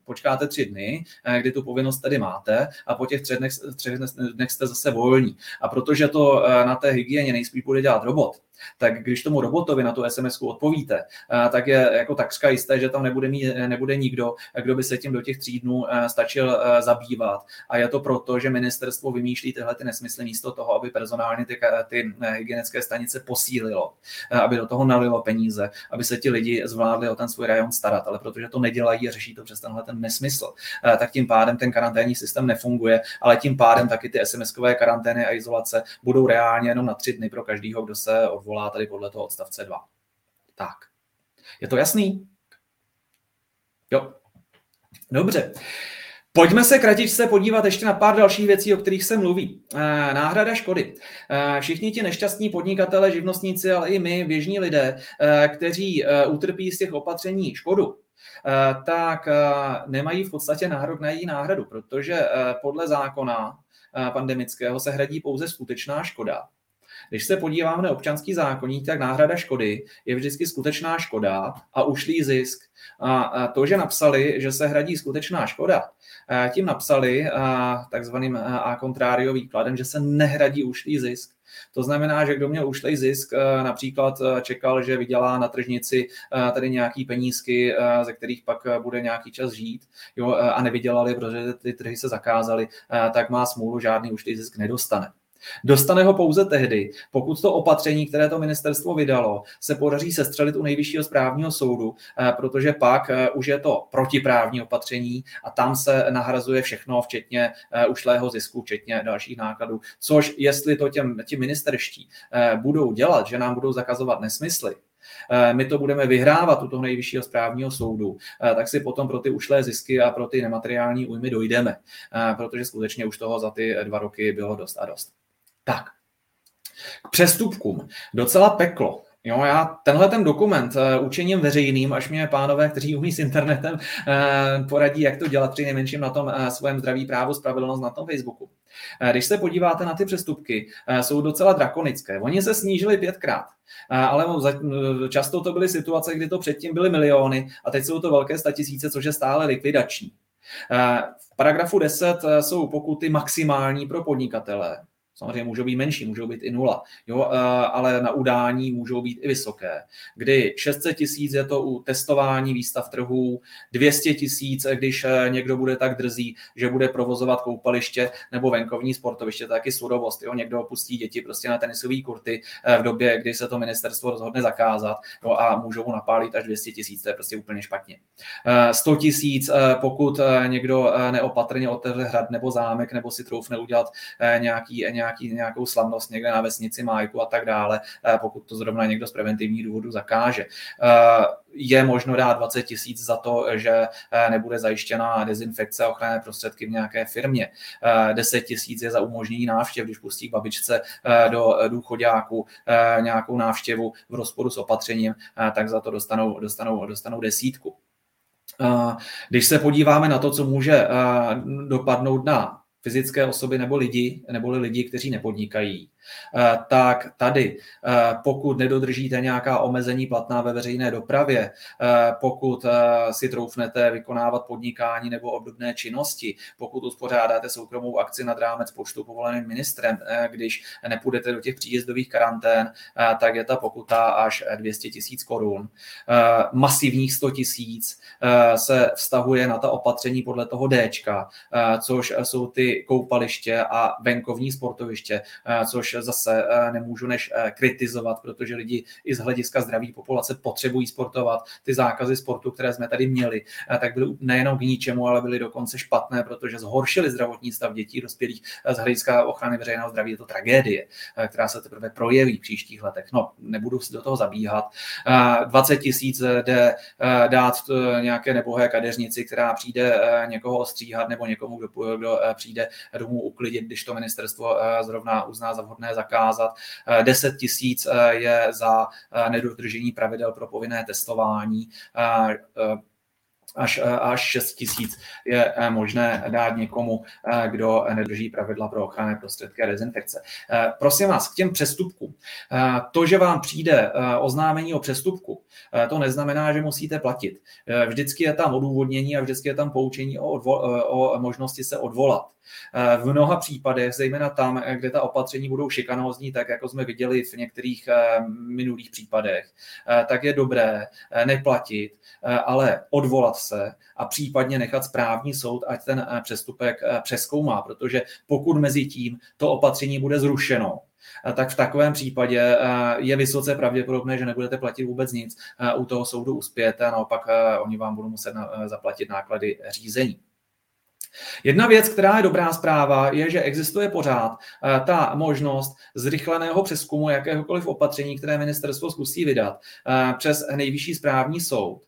Počkáte tři dny, eh, kdy tu povinnost tedy máte a po těch třech dnech, třech dnech jste zase volní. A protože to eh, na té hygieně nejspíš bude dělat robot, tak když tomu robotovi na tu SMS odpovíte, eh, tak je jako takřka jisté, že tam nebude, mít, nebude nikdo, kdo by se tím do těch tří dnů stačil zabývat. A je to proto, že ministerstvo vymýšlí tyhle ty nesmysly místo toho, aby personálně ty, ty hygienické stanice posílilo, aby do toho nalilo peníze, aby se ti lidi zvládli o ten svůj rajon starat. Ale protože to nedělají a řeší to přes tenhle ten nesmysl, eh, tak tím pádem ten karanténní systém nefunguje, ale tím pádem taky ty SMS-kové karantény a izolace budou reálně jenom na tři dny pro každého, kdo se odvolá tady podle toho odstavce 2. Tak. Je to jasný? Jo. Dobře. Pojďme se kratičce podívat ještě na pár dalších věcí, o kterých se mluví. Eh, náhrada škody. Eh, všichni ti nešťastní podnikatele, živnostníci, ale i my, běžní lidé, eh, kteří utrpí z těch opatření škodu, tak nemají v podstatě nárok na její náhradu, protože podle zákona pandemického se hradí pouze skutečná škoda. Když se podíváme na občanský zákonník, tak náhrada škody je vždycky skutečná škoda a ušlý zisk. A to, že napsali, že se hradí skutečná škoda, tím napsali takzvaným a contrario výkladem, že se nehradí ušlý zisk. To znamená, že kdo měl ušlej zisk, například čekal, že vydělá na tržnici tady nějaký penízky, ze kterých pak bude nějaký čas žít jo, a nevydělali, protože ty trhy se zakázaly, tak má smůlu, žádný ušlej zisk nedostane. Dostane ho pouze tehdy, pokud to opatření, které to ministerstvo vydalo, se podaří sestřelit u nejvyššího správního soudu, eh, protože pak eh, už je to protiprávní opatření a tam se nahrazuje všechno, včetně eh, ušlého zisku, včetně dalších nákladů. Což jestli to těm, ti ministerští budou dělat, že nám budou zakazovat nesmysly, my to budeme vyhrávat u toho nejvyššího správního soudu, tak si potom pro ty ušlé zisky a pro ty nemateriální újmy dojdeme, protože skutečně už toho za ty dva roky bylo dost a dost. Tak, k přestupkům. Docela peklo. Jo, já tenhle ten dokument uh, učením veřejným, až mě pánové, kteří umí s internetem, uh, poradí, jak to dělat při nejmenším na tom uh, svém zdraví právu, spravedlnost na tom Facebooku. Když se podíváte na ty přestupky, jsou docela drakonické. Oni se snížili pětkrát. Ale často to byly situace, kdy to předtím byly miliony a teď jsou to velké statisíce, což je stále likvidační. V paragrafu 10 jsou pokuty maximální pro podnikatele. Samozřejmě můžou být menší, můžou být i nula, jo, eh, ale na udání můžou být i vysoké. Kdy 600 tisíc je to u testování výstav trhů, 200 tisíc, když eh, někdo bude tak drzý, že bude provozovat koupaliště nebo venkovní sportoviště, to taky surovost. Jo. Někdo opustí děti prostě na tenisové kurty eh, v době, kdy se to ministerstvo rozhodne zakázat jo, a můžou mu napálit až 200 tisíc, to je prostě úplně špatně. 100 tisíc, pokud někdo neopatrně otevře hrad nebo zámek, nebo si troufne udělat nějaký nějaký, nějakou slavnost někde na vesnici, májku a tak dále, eh, pokud to zrovna někdo z preventivních důvodů zakáže. Eh, je možno dát 20 tisíc za to, že eh, nebude zajištěna dezinfekce a ochranné prostředky v nějaké firmě. 10 tisíc je za umožnění návštěv, když pustí babičce do důchodáku nějakou návštěvu v rozporu s opatřením, tak za to dostanou, dostanou, dostanou desítku. Když se podíváme na to, co může dopadnout na fyzické osoby nebo lidi, nebo lidi, kteří nepodnikají, tak tady, eh, pokud nedodržíte nějaká omezení platná ve veřejné dopravě, eh, pokud si troufnete vykonávat podnikání nebo obdobné činnosti, pokud uspořádáte soukromou akci nad rámec počtu povoleným ministrem, když nepůjdete do těch příjezdových karantén, tak je ta pokuta až 200 tisíc korun. Masivních 100 tisíc se vztahuje na ta opatření podle toho D, což jsou ty koupaliště a venkovní sportoviště, což zase eh, nemůžu než eh, kritizovat, protože lidi i z hlediska zdraví populace potřebují sportovat. Ty zákazy sportu, které jsme tady měli, eh, tak byly nejenom k ničemu, ale byly dokonce špatné, protože zhoršily zdravotní stav dětí, dospělých z hlediska ochrany veřejného zdraví. Je to tragédie, která se teprve projeví v příštích letech. No, nebudu si do toho zabíhat. 20 tisíc jde dát nějaké nebohé kadeřnici, která přijde někoho ostříhat nebo někomu, kdo, kdo přijde domů uklidit, když to ministerstvo zrovna uzná za vhodné vhodné zakázat. 10 eh, tisíc eh, je za eh, nedodržení pravidel pro povinné testování až, až 6 tisíc je možné dát někomu, kdo nedrží pravidla pro ochranné prostředky a dezinfekce. Prosím vás, k těm přestupkům. To, že vám přijde oznámení o přestupku, to neznamená, že musíte platit. Vždycky je tam odůvodnění a vždycky je tam poučení o, odvo- o možnosti se odvolat. V mnoha případech, zejména tam, kde ta opatření budou šikanózní, tak jako jsme viděli v některých eh, minulých případech, eh, tak je dobré eh, neplatit, ale odvolat se a případně nechat správní soud, ať ten přestupek přeskoumá, protože pokud mezi tím to opatření bude zrušeno, tak v takovém případě je vysoce pravděpodobné, že nebudete platit vůbec nic, u toho soudu uspějete a naopak oni vám budou muset zaplatit náklady řízení. Jedna věc, která je dobrá zpráva, je, že existuje pořád eh, ta možnost zrychleného přeskumu jakéhokoliv opatření, které ministerstvo zkusí vydat eh, přes nejvyšší správní soud.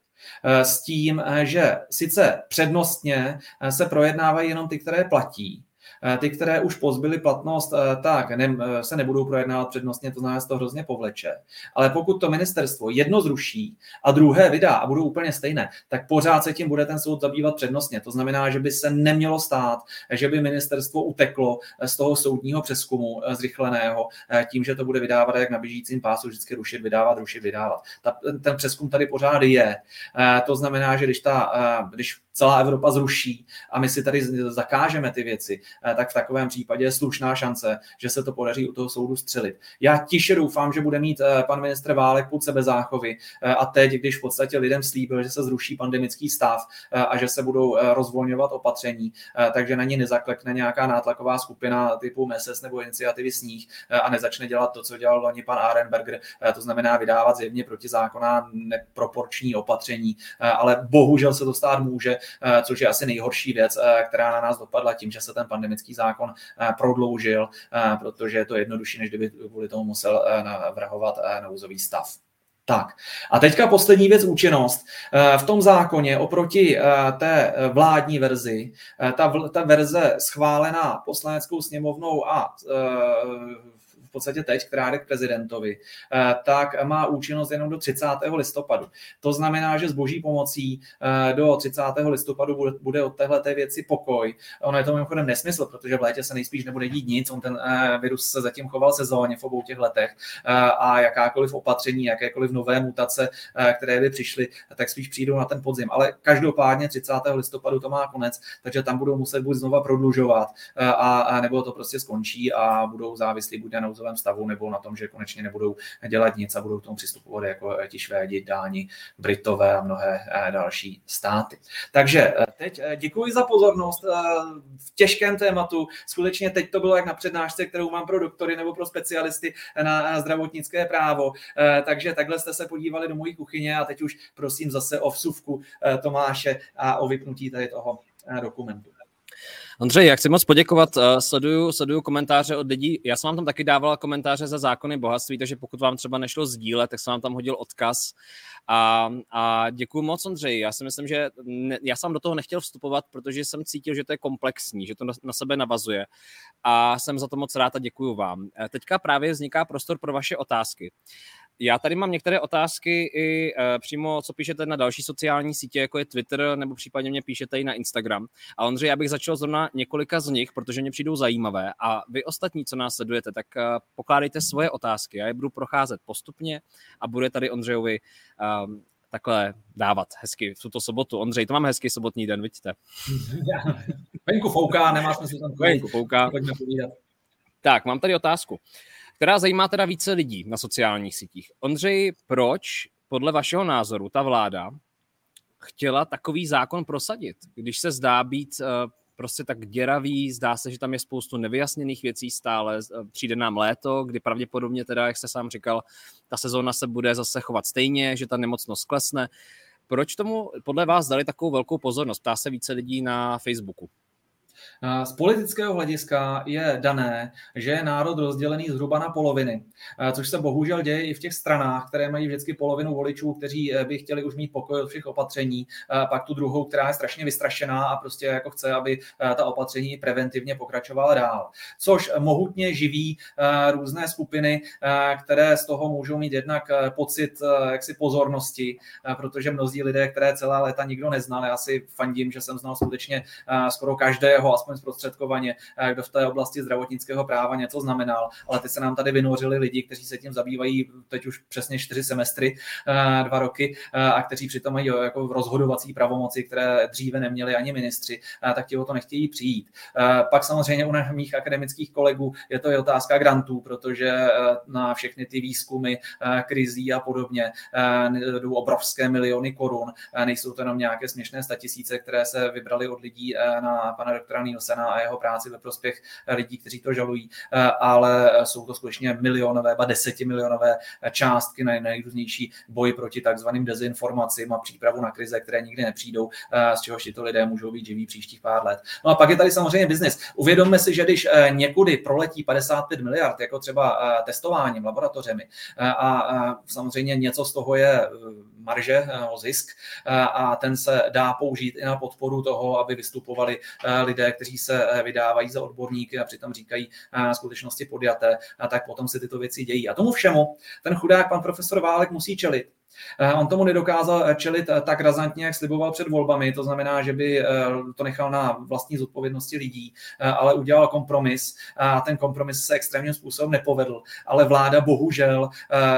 S tím, že sice přednostně se projednávají jenom ty, které platí, Eh, ty, které už pozbyly platnost, eh, tak ne, eh, se nebudou projednávat přednostně, to znamená, že to hrozně povleče. Ale pokud to ministerstvo jedno zruší a druhé vydá a budou úplně stejné, tak pořád se tím bude ten soud zabývat přednostně. To znamená, že by se nemělo stát, že by ministerstvo uteklo z toho soudního přeskumu zrychleného tím, že to bude vydávat jak na běžícím pásu, vždycky rušit, vydávat, rušit, vydávat. Ta, ten přeskum tady pořád je. To znamená, že když, ta, když celá Evropa zruší a my si tady zakážeme ty věci, eh, tak v takovém případě je slušná šance, že se to podaří u toho soudu střelit. Já tiše doufám, že bude mít eh, pan ministr Válek pod sebe záchovy eh, a teď, když v podstatě lidem slíbil, že se zruší pandemický stav a že se budou rozvolňovat opatření, takže na ní nezaklekne nějaká nátlaková skupina typu MESES nebo iniciativy Sníh a nezačne dělat to, co dělal loni pan Arenberger, to znamená vydávat zjevně protizákonná neproporční opatření, ale bohužel se to stát může, Eh, což je asi nejhorší věc, eh, která na nás dopadla tím, že se ten pandemický zákon eh, prodloužil, protože je to jednodušší, než kdyby kvůli tomu musel navrhovat nouzový stav. Tak. A teďka poslední věc, účinnost. V tom zákoně oproti té vládní verzi, ta, ta verze schválená poslaneckou sněmovnou a podstatě teď, která jde k prezidentovi, eh, tak má účinnost jenom do 30. listopadu. To znamená, že s boží pomocí eh, do 30. listopadu bude od téhle věci pokoj. Ono je to mimochodem nesmysl, protože v létě se nejspíš nebude dít nic, on ten eh, virus se zatím choval sezóně v obou těch letech a jakákoliv opatření, jakékoliv nové mutace, které by přišly, tak spíš přijdou na ten podzim. Ale každopádně 30. listopadu to má konec, takže tam budou muset buď znova prodlužovat, a, a nebo to prostě skončí a budou závislí buď na nouzovém stavu nebo na tom, že konečně nebudou dělat nic a budou k tomu přistupovat jako ti Švédi, Dáni, Britové a mnohé eh, další státy. Takže eh, teď eh, děkuji za pozornost v těžkém tématu. Skutečně teď to bylo jak na přednášce, kterou mám pro doktory nebo pro specialisty na zdravotnické právo. Takže takhle jste se podívali do mojí kuchyně a teď už prosím zase o vsuvku Tomáše a o vypnutí tady toho dokumentu. Ondřej, jak chci moc poděkovat. Uh, sleduju, sleduju komentáře od lidí. Já jsem vám tam taky dával komentáře za zákony bohatství, takže pokud vám třeba nešlo sdílet, tak jsem vám tam hodil odkaz. A, a děkuji moc, Ondřej. Já si myslím, že ne, já jsem do toho nechtěl vstupovat, protože jsem cítil, že to je komplexní, že to na, na sebe navazuje. A jsem za to moc rád a děkuji vám. Eh, teďka právě vzniká prostor pro vaše otázky. Já tady mám některé otázky i e, přímo, co píšete na další sociální sítě, jako je Twitter, nebo případně mě píšete i na Instagram. A Ondřej, já bych začal zrovna několika z nich, protože mě přijdou zajímavé. A vy ostatní, co nás sledujete, tak e, pokládejte svoje otázky. Já je budu procházet postupně a bude tady Ondřejovi e, takhle dávat hezky v tuto sobotu. Ondřej, to máme hezký sobotní den, vidíte. Venku fouká, nemá smysl tam Venku fouká. Tak, mám tady otázku která zajímá teda více lidí na sociálních sítích. Ondřej, proč podle vašeho názoru ta vláda chtěla takový zákon prosadit, když se zdá být uh, prostě tak děravý, zdá se, že tam je spoustu nevyjasněných věcí stále, eh, přijde nám léto, kdy pravděpodobně teda, jak jste sám říkal, ta sezóna se bude zase chovat stejně, že ta nemocnost klesne. Proč tomu podle vás dali takovou velkou pozornost? Ptá se více lidí na Facebooku. Z politického hlediska je dané, že je národ rozdělený zhruba na poloviny, což se bohužel děje i v těch stranách, které mají vždycky polovinu voličů, kteří eh, by chtěli už mít pokoj od všech opatření, pak tu druhou, která je strašně vystrašená a prostě jako chce, aby eh, ta opatření preventivně pokračovala dál. Což mohutně živí eh, různé skupiny, které z toho můžou mít jednak pocit jaksi pozornosti, protože mnozí lidé, které celá léta nikdo neznal, já si fandím, že jsem znal skutečně skoro každého aspoň zprostředkovaně, eh, kdo v té oblasti zdravotnického práva něco znamenal, ale ty se nám tady vynořili lidi, kteří se tím zabývají teď už přesně čtyři semestry, eh, dva roky eh, a kteří přitom mají jako rozhodovací pravomoci, které dříve neměli ani ministři, tak ti o to nechtějí přijít. Pak samozřejmě u mých akademických kolegů je to i otázka grantů, protože na všechny ty výzkumy, krizí a podobně jdou obrovské miliony korun. Nejsou to jenom nějaké směšné statisíce, které se vybrali od lidí na pana doktora doktora Nielsena a jeho práci ve prospěch lidí, kteří to žalují, eh, ale jsou to skutečně milionové, ba desetimilionové částky na nejrůznější boj proti takzvaným dezinformacím a přípravu na krize, které nikdy nepřijdou, eh, z čehož tyto lidé můžou být živí příštích pár let. No a pak je tady samozřejmě biznis. Uvědomme si, že když eh, někudy proletí 55 miliard, jako třeba testováním, laboratořemi, a samozřejmě něco z toho je marže, o zisk a ten se dá použít i na podporu toho, aby vystupovali lidé, kteří se vydávají za odborníky a přitom říkají skutečnosti podjaté, tak potom se tyto věci dějí. A tomu všemu ten chudák pan profesor Válek musí čelit. Eh, on tomu nedokázal čelit eh, tak razantně, jak sliboval před volbami, to znamená, že by eh, to nechal na vlastní zodpovědnosti lidí, ale udělal kompromis a ten kompromis se extrémním způsobem nepovedl. Ale vláda bohužel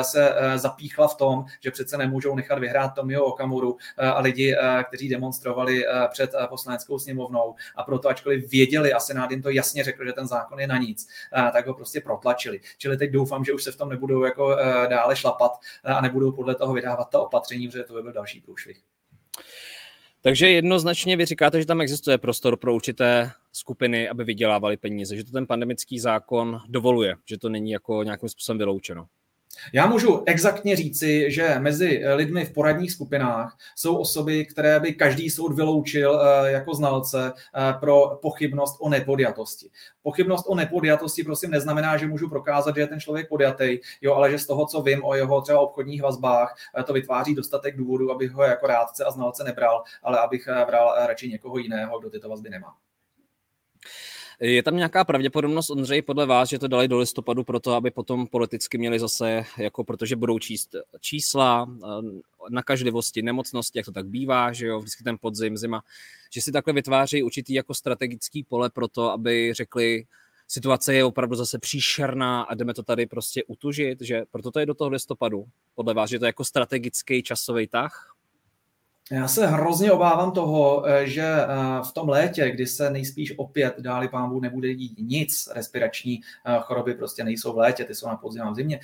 se zapíchla v tom, že přece nemůžou nechat vyhrát Tomio Okamuru a lidi, kteří demonstrovali před poslaneckou sněmovnou a proto, ačkoliv věděli a Senát jim to jasně řekl, že ten zákon je na nic, tak ho prostě protlačili. Čili teď doufám, že už se v tom nebudou jako dále šlapat a nebudou podle toho vydávat ta opatření, protože to by byl další průšvih. Takže jednoznačně vy říkáte, že tam existuje prostor pro určité skupiny, aby vydělávali peníze, že to ten pandemický zákon dovoluje, že to není jako nějakým způsobem vyloučeno. Já můžu exaktně říci, že mezi lidmi v poradních skupinách jsou osoby, které by každý soud vyloučil eh, jako znalce eh, pro pochybnost o nepodjatosti. Pochybnost o nepodjatosti prosím neznamená, že můžu prokázat, že je ten člověk podjatý, jo, ale že z toho, co vím o jeho třeba obchodních vazbách, eh, to vytváří dostatek důvodů, abych ho jako rádce a znalce nebral, ale abych bral radši někoho jiného, kdo tyto vazby nemá. Je tam nějaká pravděpodobnost, Ondřej, podle vás, že to dali do listopadu proto, aby potom politicky měli zase, jako protože budou číst čísla, eh, nakažlivosti, nemocnosti, jak to tak bývá, že jo, vždycky ten podzim, zima, že si takhle vytváří určitý jako strategický pole pro to, aby řekli, situace je opravdu zase příšerná a jdeme to tady prostě utužit, že proto to je do toho listopadu. Podle vás, že to je jako strategický časový tah? Já se hrozně obávám toho, eh, že eh, v tom létě, kdy se nejspíš opět dáli pámbu nebude dít nic, respirační eh, choroby prostě nejsou v létě, ty jsou na podzim a v zimě,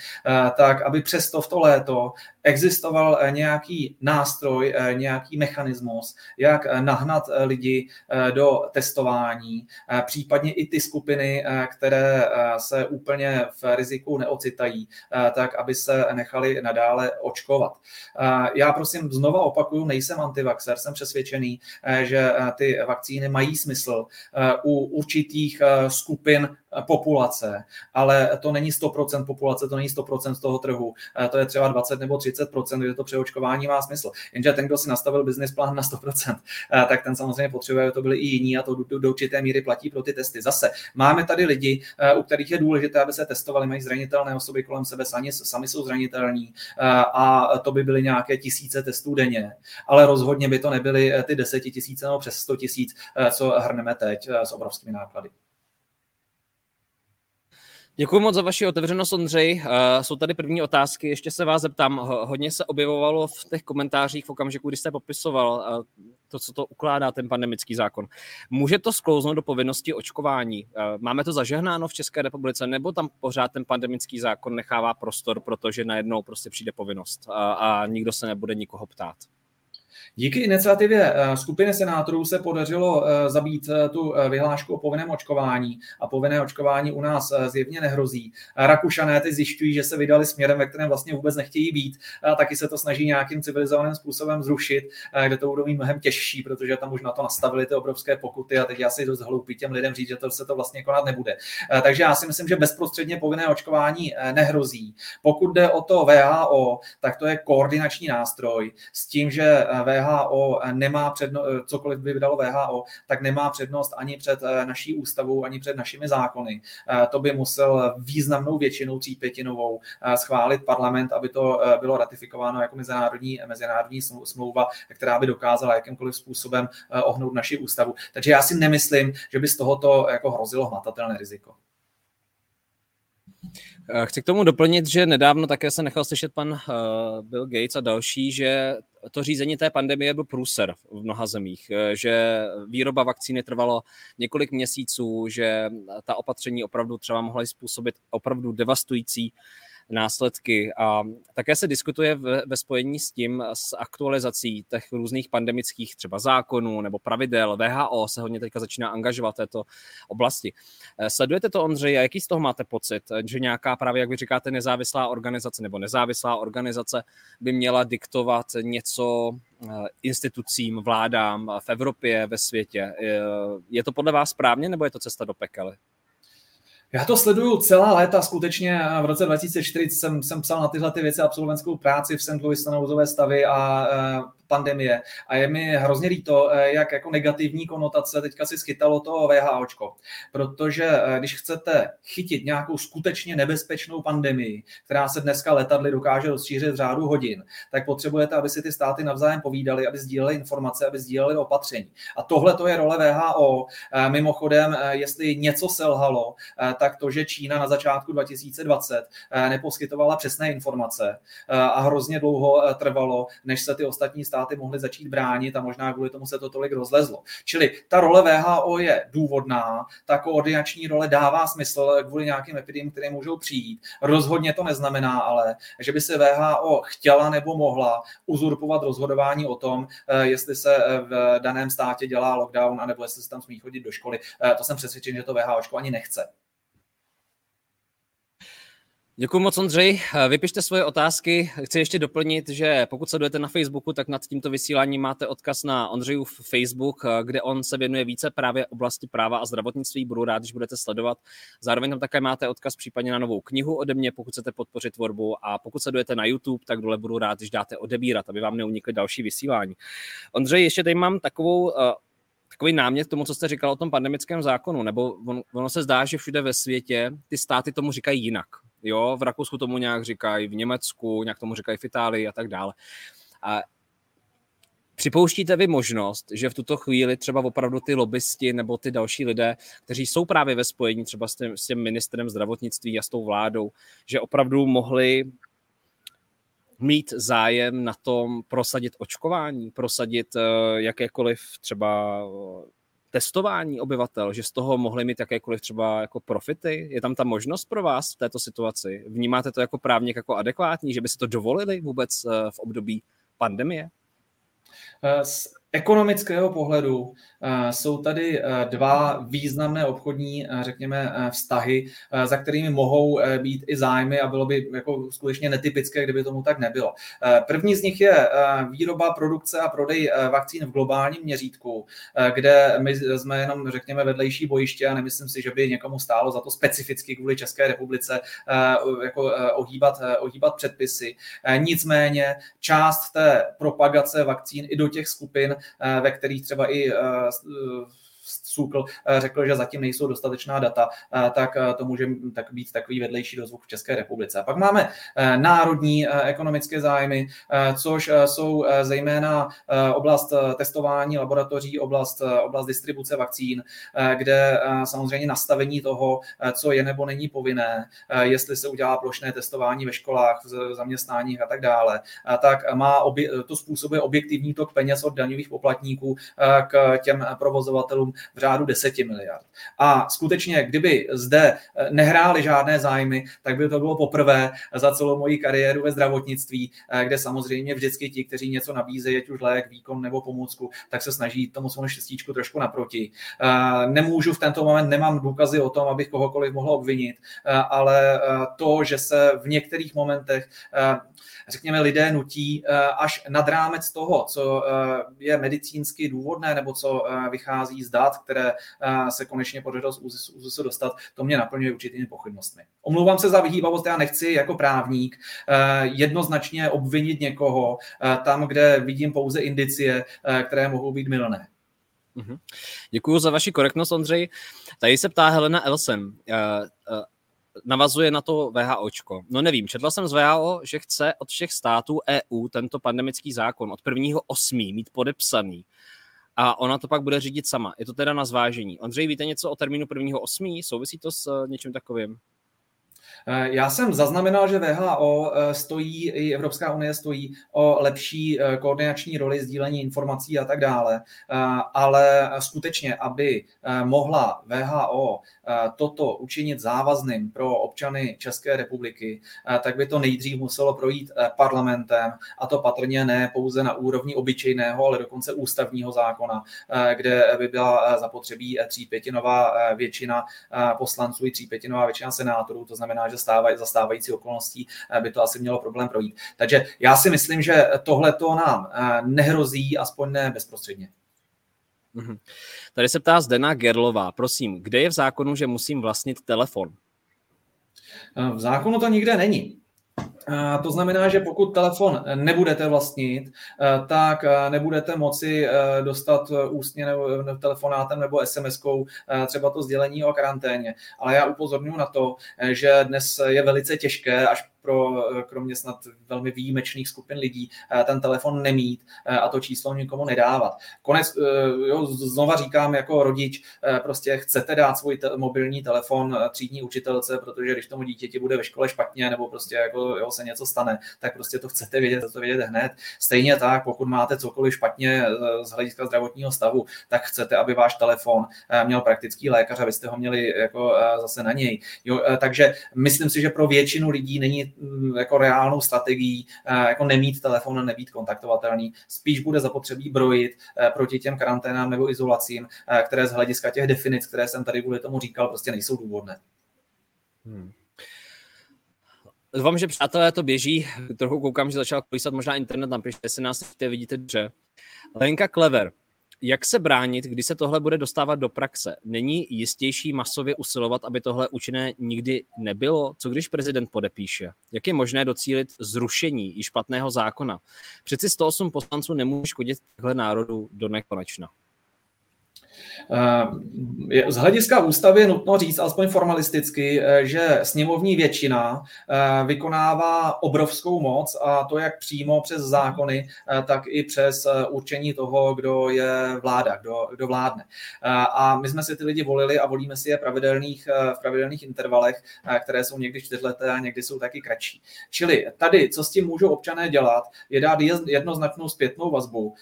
tak aby přesto v to léto existoval nějaký nástroj, nějaký mechanismus, jak nahnat lidi do testování, případně i ty skupiny, které se úplně v riziku neocitají, tak aby se nechali nadále očkovat. Já prosím znova opakuju, nejsem antivaxer, jsem přesvědčený, eh, že eh, ty vakcíny mají smysl eh, u určitých skupin populace, ale to není 100% populace, to není 100% z toho trhu, to je třeba 20 nebo 30%, kde to přeočkování má smysl. Jenže ten, kdo si nastavil business plán na 100%, tak ten samozřejmě potřebuje, aby to byly i jiní a to do, do určité míry platí pro ty testy. Zase máme tady lidi, u kterých je důležité, aby se testovali, mají zranitelné osoby kolem sebe, sami, sami jsou zranitelní a to by byly nějaké tisíce testů denně, ale rozhodně by to nebyly ty desetitisíce nebo přes 100 tisíc, co hrneme teď s obrovskými náklady. Děkuji moc za vaši otevřenost, Ondřej. Uh, jsou tady první otázky, ještě se vás zeptám. Hodně se objevovalo v těch komentářích v okamžiku, kdy jste popisoval uh, to, co to ukládá ten pandemický zákon. Může to sklouznout do povinnosti očkování? Uh, máme to zažehnáno v České republice, nebo tam pořád ten pandemický zákon nechává prostor, protože najednou prostě přijde povinnost a, a nikdo se nebude nikoho ptát? Díky iniciativě eh, skupiny senátorů se podařilo eh, zabít eh, tu vyhlášku o povinném očkování a povinné očkování u nás zjevně nehrozí. Rakušané ty zjišťují, že se vydali směrem, ve kterém vlastně vůbec nechtějí být, a taky se to snaží nějakým civilizovaným způsobem zrušit, kde to budou mít mnohem těžší, protože tam už na to nastavili ty obrovské pokuty a teď já si dost hloupý těm lidem říct, že to se to vlastně konat nebude. Takže já si myslím, že bezprostředně povinné očkování nehrozí. Pokud jde o to VHO, tak to je koordinační nástroj s tím, že VHO nemá přednost, cokoliv by vydalo VHO, tak nemá přednost ani před eh, naší ústavou, ani před našimi zákony. Eh, to by musel významnou většinou třípětinovou eh, schválit parlament, aby to bylo ratifikováno jako mezinárodní, mezinárodní smlouva, která by dokázala jakýmkoliv způsobem ohnout naši ústavu. Takže já si nemyslím, že by z tohoto jako hrozilo hmatatelné riziko. Chci k tomu doplnit, že nedávno také se nechal slyšet pan Bill Gates a další, že to řízení té pandemie byl průser v mnoha zemích, eh, že výroba vakcíny trvalo několik měsíců, že ta opatření opravdu třeba mohla způsobit opravdu devastující následky. A také se diskutuje ve, spojení s tím, s aktualizací těch různých pandemických třeba zákonů nebo pravidel. VHO se hodně teďka začíná angažovat v této oblasti. Eh, sledujete to, Ondřej, a jaký z toho máte pocit, že nějaká právě, jak vy říkáte, nezávislá organizace nebo nezávislá organizace by měla diktovat něco eh, institucím, vládám v Evropě, ve světě. Eh, je to podle vás správně, nebo je to cesta do pekely? Já to sleduju celá léta, skutečně v roce 2004 jsem, jsem psal na tyhle ty věci absolventskou práci v St. Louis nouzové stavy a pandemie. A je mi hrozně líto, eh, jak jako negativní konotace teďka si schytalo to VHOčko. Protože eh, když chcete chytit nějakou skutečně nebezpečnou pandemii, která se dneska letadly dokáže rozšířit v řádu hodin, tak potřebujete, aby si ty státy navzájem povídali, aby sdíleli informace, aby sdíleli opatření. A tohle to je role VHO. Eh, mimochodem, jestli něco selhalo, tak to, že Čína na začátku 2020 neposkytovala přesné informace a hrozně dlouho trvalo, než se ty ostatní státy státy mohly začít bránit a možná kvůli tomu se to tolik rozlezlo. Čili ta role VHO je důvodná, ta koordinační role dává smysl kvůli nějakým epidemím, které můžou přijít. Rozhodně to neznamená ale, že by se VHO chtěla nebo mohla uzurpovat rozhodování o tom, eh, jestli se eh, v daném státě dělá lockdown, anebo jestli se tam smí chodit do školy. Eh, to jsem přesvědčen, že to VHO ani nechce. Děkuji moc, Ondřej. Vypište svoje otázky. Chci ještě doplnit, že pokud sledujete na Facebooku, tak nad tímto vysíláním máte odkaz na Ondřejův Facebook, kde on se věnuje více právě oblasti práva a zdravotnictví. Budu rád, když budete sledovat. Zároveň tam také máte odkaz případně na novou knihu ode mě, pokud chcete podpořit tvorbu. A pokud sledujete na YouTube, tak dole budu rád, když dáte odebírat, aby vám neunikly další vysílání. Ondřej, ještě tady mám takovou eh, takový námět k tomu, co jste říkal o tom pandemickém zákonu, nebo on, ono se zdá, že všude ve světě ty státy tomu říkají jinak. Jo, v Rakousku tomu nějak říkají, v Německu, nějak tomu říkají v Itálii a tak dále. A Připouštíte vy možnost, že v tuto chvíli třeba opravdu ty lobbysti nebo ty další lidé, kteří jsou právě ve spojení třeba s tím, s tím ministrem zdravotnictví a s tou vládou, že opravdu mohli mít zájem na tom prosadit očkování, prosadit uh, jakékoliv třeba testování obyvatel, že z toho mohli mít jakékoliv třeba jako profity? Je tam ta možnost pro vás v této situaci? Vnímáte to jako právník jako adekvátní, že by si to dovolili vůbec eh, v období pandemie? Eh, ekonomického pohledu eh, jsou tady eh, dva významné obchodní, řekněme, vztahy, za kterými mohou být i zájmy a bylo by jako skutečně netypické, kdyby tomu tak nebylo. První z nich je výroba, produkce a prodej vakcín v globálním měřítku, kde my jsme jenom, řekněme, vedlejší bojiště a nemyslím si, že by někomu stálo za to specificky kvůli České republice jako ohýbat, ohýbat předpisy. Nicméně část té propagace vakcín i do těch skupin Eh, ve kterých třeba i eh, Sukl eh, řekl, že zatím nejsou dostatečná data, eh, tak eh, to může tak být takový vedlejší dozvuk v České republice. A pak máme národní ekonomické zájmy, což jsou zejména oblast testování laboratoří, oblast, oblast distribuce vakcín, kde samozřejmě nastavení toho, co je nebo není povinné, jestli se udělá plošné testování ve školách, v zaměstnáních a tak dále, tak má obě, to způsobuje objektivní tok peněz od daňových poplatníků k těm provozovatelům v řádu 10 miliard. A skutečně, kdyby zde eh, nehrály žádné zájmy, tak by to bylo poprvé za celou moji kariéru ve zdravotnictví, eh, kde samozřejmě vždycky ti, kteří něco nabízejí, ať už lék, výkon nebo pomůcku, tak se snaží tomu svému štěstíčku trošku naproti. Eh, nemůžu v tento moment, nemám důkazy o tom, abych kohokoliv mohl obvinit, ale to, že se v některých momentech řekněme, lidé nutí až nad rámec toho, co je medicínsky důvodné nebo co vychází z dat, které eh, se konečně podařilo z ÚZISu dostat, to mě naplňuje určitými pochybnostmi. Omlouvám se za vyhýbavost, já nechci jako právník eh, jednoznačně obvinit někoho eh, tam, kde vidím pouze indicie, které mohou být milné. Mhm. Děkuji za vaši korektnost, Ondřej. Tady se ptá Helena Elsen. Navazuje na to VHOčko. No nevím, četla jsem z VHO, že chce od všech států EU tento pandemický zákon od 1.8. mít podepsaný a ona to pak bude řídit sama. Je to teda na zvážení. Ondřej, víte něco o termínu 1.8.? Souvisí to s eh, něčím takovým? Eh, já jsem zaznamenal, že VHO eh, stojí, i Evropská unie stojí o lepší koordinační roli, sdílení informací a tak dále, ale skutečně, aby mohla VHO toto učinit závazným pro občany České republiky, tak by to nejdřív muselo projít parlamentem a to patrně ne pouze na úrovni obyčejného, ale dokonce ústavního zákona, kde by byla zapotřebí třípětinová většina poslanců i třípětinová většina senátorů, to znamená, že stávaj, za stávající okolností by to asi mělo problém projít. Takže já si myslím, že tohle to nám nehrozí, aspoň ne bezprostředně. Mhm. Tady se ptá Zdena Gerlová. Prosím, kde je v zákonu, že musím vlastnit telefon? V zákonu to nikde není. To znamená, že pokud telefon nebudete vlastnit, tak nebudete moci dostat ústně nebo telefonátem nebo SMS-kou třeba to sdělení o karanténě. Ale já upozorňuji na to, že dnes je velice těžké, až pro kromě snad velmi výjimečných skupin lidí eh, ten telefon nemít eh, a to číslo nikomu nedávat. Konec, eh, jo, znova říkám jako rodič, prostě chcete dát svůj te- mobilní telefon třídní učitelce, protože když tomu dítěti bude ve škole špatně nebo prostě jako jo, se něco stane, tak prostě to chcete vědět, to vědět hned. Stejně tak, pokud máte cokoliv špatně z hlediska zdravotního stavu, tak chcete, aby váš telefon měl praktický lékař, abyste ho měli jako zase na něj. Jo, takže myslím si, že pro většinu lidí není Mm, jako reálnou strategií eh, jako nemít telefon a nebýt kontaktovatelný. Spíš bude zapotřebí brojit eh, proti těm karanténám nebo izolacím, eh, které z hlediska těch definic, které jsem tady kvůli tomu říkal, prostě nejsou důvodné. Hmm. Doufám, že přátelé to běží. Trochu koukám, že začal kolísat možná internet, napište, jestli nás vidíte dobře. Lenka Klever, jak se bránit, když se tohle bude dostávat do praxe? Není jistější masově usilovat, aby tohle účinné nikdy nebylo? Co když prezident podepíše? Jak je možné docílit zrušení již platného zákona? Přeci 108 poslanců nemůže škodit takhle národu do nekonečna. Eh, z hlediska ústavy je nutno říct, alespoň formalisticky, eh, že sněmovní většina eh, vykonává obrovskou moc a to jak přímo přes zákony, tak i přes určení toho, kdo je vláda, kdo, kdo vládne. A my jsme si ty lidi volili a volíme si je pravidelných, v pravidelných intervalech, které jsou někdy čtyřleté a někdy jsou taky kratší. Čili tady, co s tím můžou občané dělat, je dát jednoznačnou zpětnou vazbu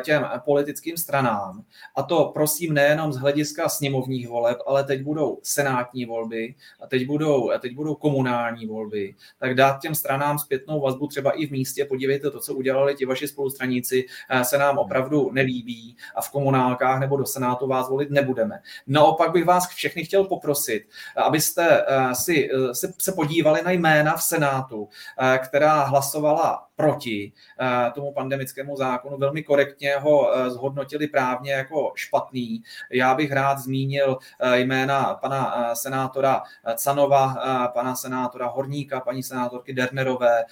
těm politickým stranám. A to prosím ne nejenom z hlediska sněmovních voleb, ale teď budou senátní volby a teď budou, a teď budou komunální volby, tak dát těm stranám zpětnou vazbu třeba i v místě, podívejte to, co udělali ti vaši spolustraníci, eh, se nám opravdu nelíbí a v komunálkách nebo do senátu vás volit nebudeme. Naopak bych vás všechny chtěl poprosit, abyste eh, si eh, se podívali na jména v senátu, která hlasovala proti tomu pandemickému zákonu, velmi korektně ho zhodnotili právně jako špatný já bych rád zmínil eh, jména pana eh, senátora eh, Canova, pana senátora Horníka, paní senátorky Dernerové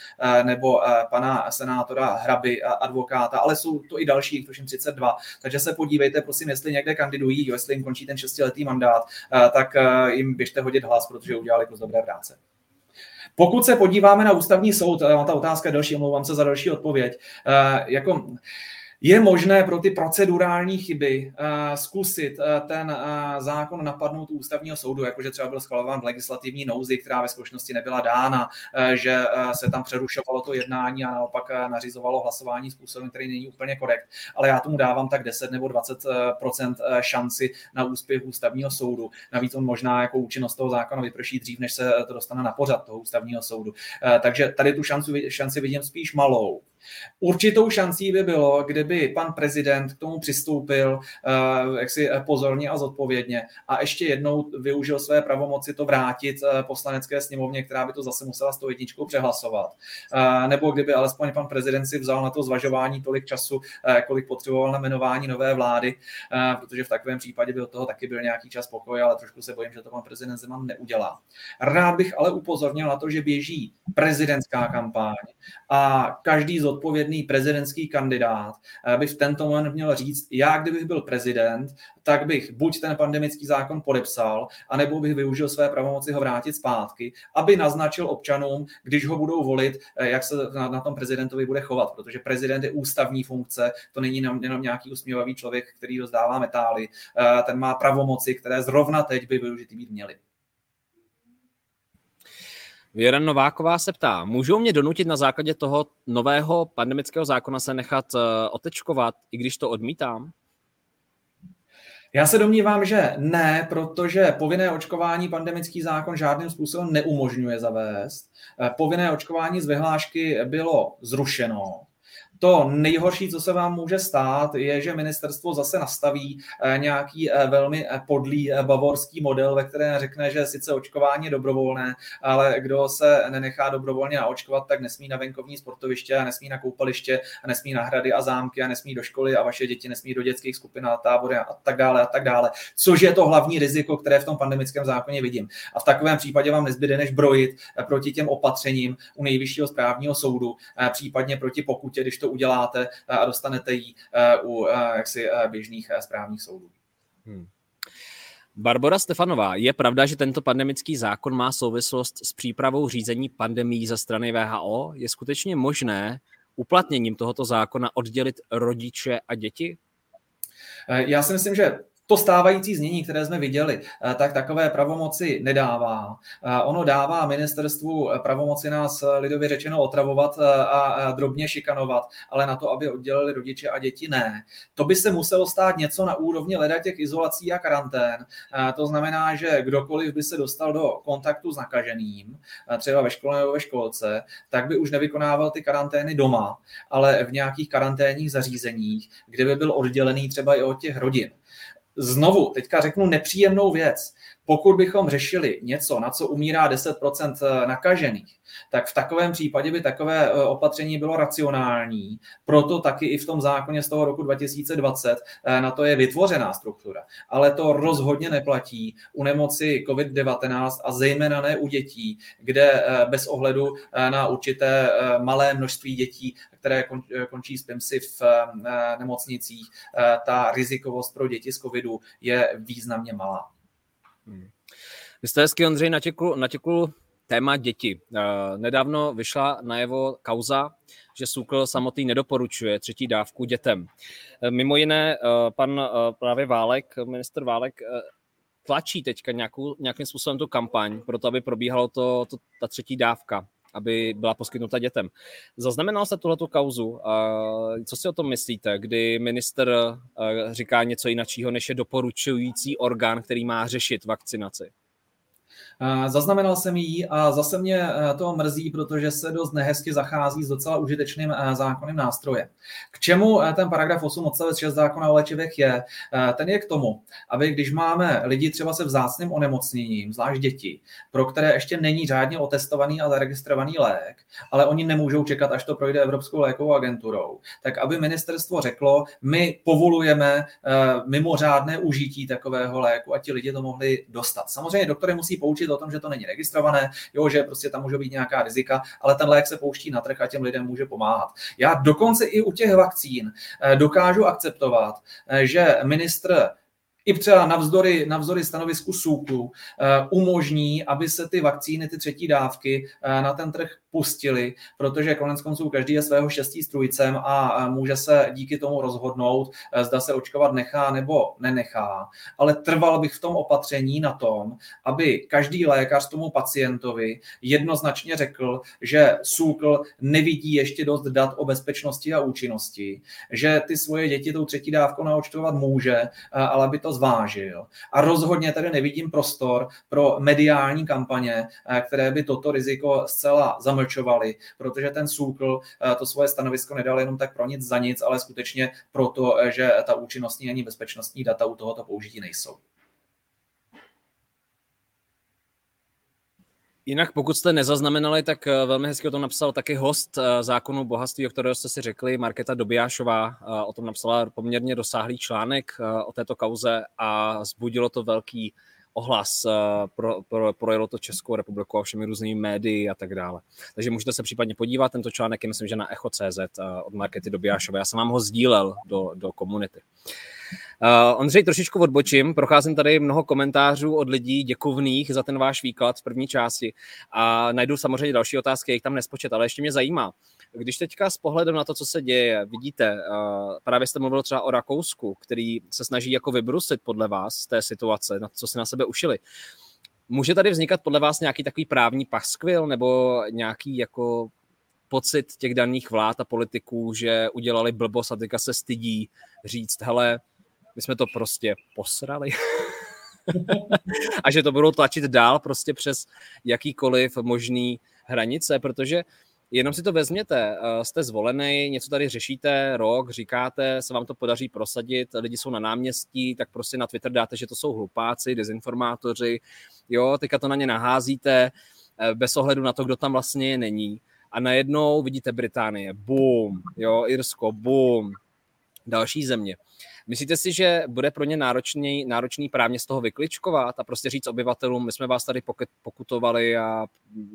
nebo pana senátora Hraby, advokáta, ale jsou to i další, tuším 32. Takže se podívejte, prosím, jestli někde kandidují, jestli jim končí ten šestiletý mandát, tak jim běžte hodit hlas, protože udělali kus dobré práce. Pokud se podíváme na ústavní soud, ta otázka je další, omlouvám se za další odpověď, jako je možné pro ty procedurální chyby uh, zkusit uh, ten uh, zákon napadnout u ústavního soudu, jakože třeba byl schvalován v legislativní nouzi, která ve skutečnosti nebyla dána, že se tam přerušovalo to jednání a naopak nařizovalo hlasování způsobem, který není úplně korekt. Ale já tomu dávám tak 10 nebo 20% šanci na úspěch ústavního soudu. Navíc on možná jako účinnost toho zákona vyprší dřív, než se to dostane na pořad toho ústavního soudu. Takže tady tu šanci, šanci vidím spíš malou. Určitou šancí by bylo, kdyby pan prezident k tomu přistoupil uh, jaksi eh, pozorně a zodpovědně a ještě jednou využil své pravomoci to vrátit uh, poslanecké sněmovně, která by to zase musela s tou jedničkou přehlasovat. Nebo kdyby alespoň pan prezident si vzal na to zvažování tolik času, kolik potřeboval na jmenování nové vlády, protože v takovém případě by od toho taky byl nějaký čas pokoj, ale trošku se bojím, že to pan prezident Zeman neudělá. Rád bych ale upozornil na to, že běží prezidentská kampaň a každý z zodpovědný prezidentský kandidát eh, by v tento moment měl říct, já kdybych byl prezident, tak bych buď ten pandemický zákon podepsal, anebo bych využil své pravomoci ho vrátit zpátky, aby naznačil občanům, když ho budou volit, eh, jak se na, tom prezidentovi bude chovat, protože prezident je ústavní funkce, to není jenom, nějaký usměvavý člověk, který rozdává metály, eh, ten má pravomoci, které zrovna teď by využity být měly. Věra Nováková se ptá, můžou mě donutit na základě toho nového pandemického zákona se nechat uh, otečkovat, i když to odmítám? Já se domnívám, že ne, protože povinné očkování pandemický zákon žádným způsobem neumožňuje zavést. Eh, povinné očkování z vyhlášky bylo zrušeno. To nejhorší, co se vám může stát, je, že ministerstvo zase nastaví eh, nějaký eh, velmi eh, podlý bavorský model, ve kterém řekne, že sice očkování je dobrovolné, ale kdo se nenechá dobrovolně naočkovat, tak nesmí na venkovní sportoviště a nesmí na koupaliště a nesmí na hrady a zámky a nesmí do školy a vaše děti nesmí do dětských skupin a tábory a tak dále a tak dále. Což je to hlavní riziko, které v tom pandemickém zákoně vidím. A v takovém případě vám nezbyde než brojit proti těm opatřením u nejvyššího správního soudu, případně proti pokutě, když to uděláte a dostanete ji u jaksi běžných správních soudů. Hmm. Barbara Stefanová, je pravda, že tento pandemický zákon má souvislost s přípravou řízení pandemí ze strany VHO? Je skutečně možné uplatněním tohoto zákona oddělit rodiče a děti? Já si myslím, že to stávající znění, které jsme viděli, eh, tak takové pravomoci nedává. Eh, ono dává ministerstvu pravomoci nás eh, lidově řečeno otravovat a drobně šikanovat, ale na to, aby oddělili rodiče a děti, ne. To by se muselo stát něco na úrovni leda těch izolací a karantén. To znamená, že kdokoliv by se dostal do kontaktu s nakaženým, třeba ve škole nebo ve školce, tak by už nevykonával ty karantény doma, ale v nějakých karanténních zařízeních, kde by byl oddělený třeba i od těch rodin znovu, teďka řeknu nepříjemnou věc. Pokud bychom řešili něco, na co umírá 10% eh, nakažených, tak v takovém případě by takové eh, opatření bylo racionální. Proto taky i v tom zákoně z toho roku 2020 eh, na to je vytvořená struktura. Ale to rozhodně neplatí u nemoci COVID-19 a zejména ne u dětí, kde bez ohledu na určité malé množství dětí, které končí s PIMSy v nemocnicích, ta rizikovost pro děti z COVIDu je významně malá. Hmm. Vy jste hezky, Ondřej, natěkl, natěkl téma děti. Uh, nedávno vyšla najevo kauza, že SÚKL samotný nedoporučuje třetí dávku dětem. Uh, mimo jiné, uh, pan právě Válek, minister Válek, tlačí teďka nějakou, nějakým způsobem tu kampaň pro to, aby probíhalo to, to, ta třetí dávka aby byla poskytnuta dětem. Zaznamenal jste tuhletu kauzu? Co si o tom myslíte, kdy minister říká něco jiného, než je doporučující orgán, který má řešit vakcinaci? Zaznamenal jsem ji a zase mě eh, to mrzí, protože se dost nehezky zachází s docela užitečným eh, zákonným nástrojem. K čemu eh, ten paragraf 8 odstavec 6 zákona o léčivech je? Ten je k tomu, aby když máme lidi třeba se vzácným onemocněním, zvlášť děti, pro které ještě není řádně otestovaný a zaregistrovaný lék, ale oni nemůžou čekat, až to projde Evropskou lékovou agenturou, tak aby ministerstvo řeklo, my povolujeme mimořádné užití takového léku a ti lidi to mohli dostat. Samozřejmě doktory musí poučit o tom, že to není registrované, jo, že prostě tam může být nějaká rizika, ale ten lék se pouští na trh a těm lidem může pomáhat. Já dokonce i u těch vakcín eh, dokážu akceptovat, eh, že ministr i třeba navzdory, navzdory stanovisku SÚKLu eh, umožní, aby se ty vakcíny, ty třetí dávky na ten trh pustili, protože konec konců každý je svého štěstí strujcem a může se díky tomu rozhodnout, eh, zda se očkovat nechá nebo nenechá. Ale trval bych v tom opatření na tom, aby každý lékař tomu pacientovi jednoznačně řekl, že SÚKL nevidí ještě dost dat o bezpečnosti a účinnosti, že ty svoje děti tou třetí dávkou naočkovat může, eh, ale aby to zvážil. A rozhodně tady nevidím prostor pro mediální kampaně, eh, které by toto riziko zcela zamlčovaly protože ten SÚKL eh, to svoje stanovisko nedal jenom tak pro nic za nic, ale skutečně proto, eh, že ta účinnostní ani bezpečnostní data u tohoto použití nejsou. Jinak pokud jste nezaznamenali, tak eh, velmi hezky o tom napsal taky host zákonu bohatství, o kterého jste si řekli, Markéta Dobijášová. O tom napsala poměrně dosáhlý článek o této kauze a zbudilo to velký ohlas, eh, pro, pro, projelo to Českou republiku a všemi různými médii a tak dále. Takže můžete se případně podívat, tento článek je myslím, že na Echo.cz eh, od Markety Dobijášové. Já jsem vám ho sdílel do, do komunity. Uh, Ondřej, trošičku odbočím, procházím tady mnoho komentářů od lidí děkovných za ten váš výklad v první části a najdu samozřejmě další otázky, jak tam nespočet, ale ještě mě zajímá, když teďka s pohledem na to, co se děje, vidíte, uh, právě jste mluvil třeba o Rakousku, který se snaží jako vybrusit podle vás z té situace, na co si na sebe ušili. Může tady vznikat podle vás nějaký takový právní paskvil nebo nějaký jako pocit těch daných vlád a politiků, že udělali blbost a teďka se stydí říct, hele, my jsme to prostě posrali. a že to budou tlačit dál prostě přes jakýkoliv možný hranice, protože Jenom si to vezměte, eh, jste zvolený, něco tady řešíte rok, říkáte, se vám to podaří prosadit, lidi jsou na náměstí, tak prostě na Twitter dáte, že to jsou hlupáci, dezinformátoři, jo, teďka to na ně naházíte, eh, bez ohledu na to, kdo tam vlastně není. A najednou vidíte Británie, boom, jo, Irsko, boom, další země. Myslíte si, že bude pro ně náročný, náročný právně z toho vykličkovat a prostě říct obyvatelům, my jsme vás tady pokutovali a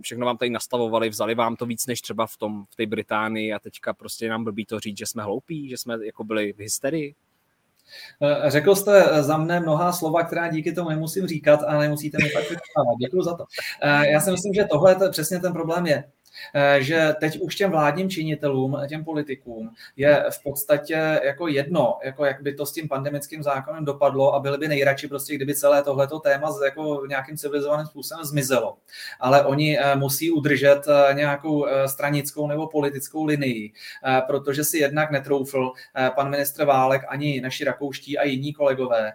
všechno vám tady nastavovali, vzali vám to víc než třeba v, tom, v té Británii a teďka prostě nám blbý to říct, že jsme hloupí, že jsme jako byli v hysterii? Eh, řekl jste za mne mnoha slova, která díky tomu nemusím říkat a nemusíte mi pak vypávat. Děkuji za to. Eh, já si myslím, že tohle je přesně ten problém je. Eh, že teď už těm vládním činitelům, těm politikům je v podstatě jako jedno, jako jak by to s tím pandemickým zákonem dopadlo a byli by nejradši prostě, kdyby celé tohleto téma jako nějakým civilizovaným způsobem zmizelo. Ale oni eh, musí udržet eh, nějakou stranickou nebo politickou linii, protože si jednak netroufl pan ministr Válek ani naši rakouští a jiní kolegové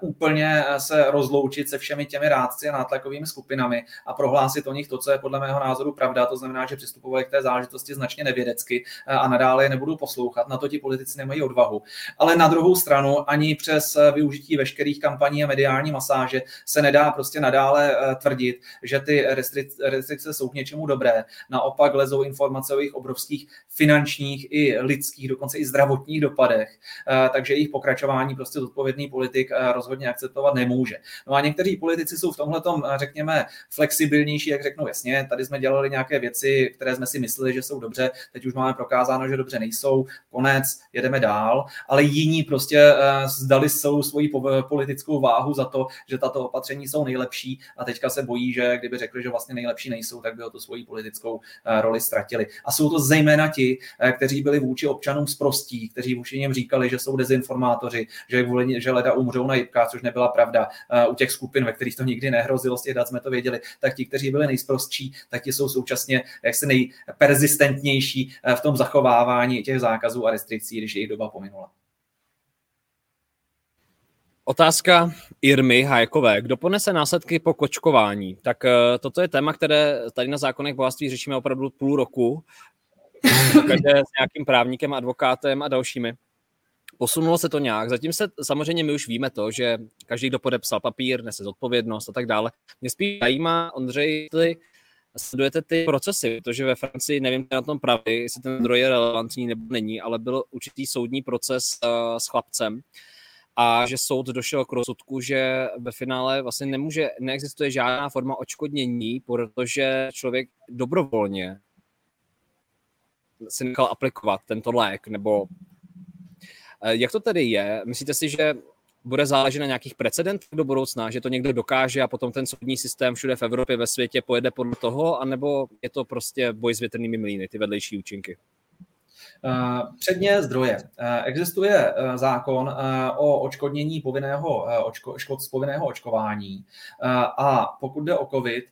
úplně se rozloučit se všemi těmi rádci a nátlakovými skupinami a prohlásit o nich to, co je podle mého názoru pravda, to znamená znamená, že přistupovali k té záležitosti značně nevědecky eh, a nadále je nebudou poslouchat. Na to ti politici nemají odvahu. Ale na druhou stranu ani přes eh, využití veškerých kampaní a mediální masáže se nedá prostě nadále eh, tvrdit, že ty restrikce jsou k něčemu dobré. Naopak lezou informace o jejich obrovských finančních i lidských, dokonce i zdravotních dopadech. Takže jejich pokračování prostě zodpovědný politik rozhodně akceptovat nemůže. No a někteří politici jsou v tomhle, řekněme, flexibilnější, jak řeknou, jasně, tady jsme dělali nějaké věci, věci, které jsme si mysleli, že jsou dobře, teď už máme prokázáno, že dobře nejsou, konec, jedeme dál, ale jiní prostě eh, zdali celou svoji politickou váhu za to, že tato opatření jsou nejlepší a teďka se bojí, že kdyby řekli, že vlastně nejlepší nejsou, tak by o tu svoji politickou eh, roli ztratili. A jsou to zejména ti, eh, kteří byli vůči občanům zprostí, kteří vůči něm říkali, že jsou dezinformátoři, že, že leda umřou na jibkách, což nebyla pravda u těch skupin, ve kterých to nikdy nehrozilo, z těch dat jsme to věděli, tak ti, kteří byli nejsprostší, tak ti jsou současně jak se nejperzistentnější eh, v tom zachovávání těch zákazů a restrikcí, když jejich doba pominula. Otázka Irmy Hajkové. Kdo ponese následky po kočkování? Tak eh, toto je téma, které tady na zákonech bohatství řešíme opravdu půl roku. Každé s nějakým právníkem, advokátem a dalšími. Posunulo se to nějak. Zatím se samozřejmě my už víme to, že každý, kdo podepsal papír, nese zodpovědnost a tak dále. Mě spíš zajímá, Ondřej, ty sledujete ty procesy, protože ve Francii, nevím, na tom pravý, jestli ten zdroj je relevantní nebo není, ale byl určitý soudní proces uh, s chlapcem a že soud došel k rozsudku, že ve finále vlastně nemůže, neexistuje žádná forma očkodnění, protože člověk dobrovolně si nechal aplikovat tento lék, nebo eh, jak to tedy je? Myslíte si, že bude záležet na nějakých precedentech do budoucna, že to někdo dokáže a potom ten soudní systém všude v Evropě, ve světě pojede podle toho, anebo je to prostě boj s větrnými mlýny, ty vedlejší účinky? Eh, předně zdroje. Eh, existuje eh, zákon o očkodnění povinného, očko, škod z povinného očkování a pokud jde o COVID,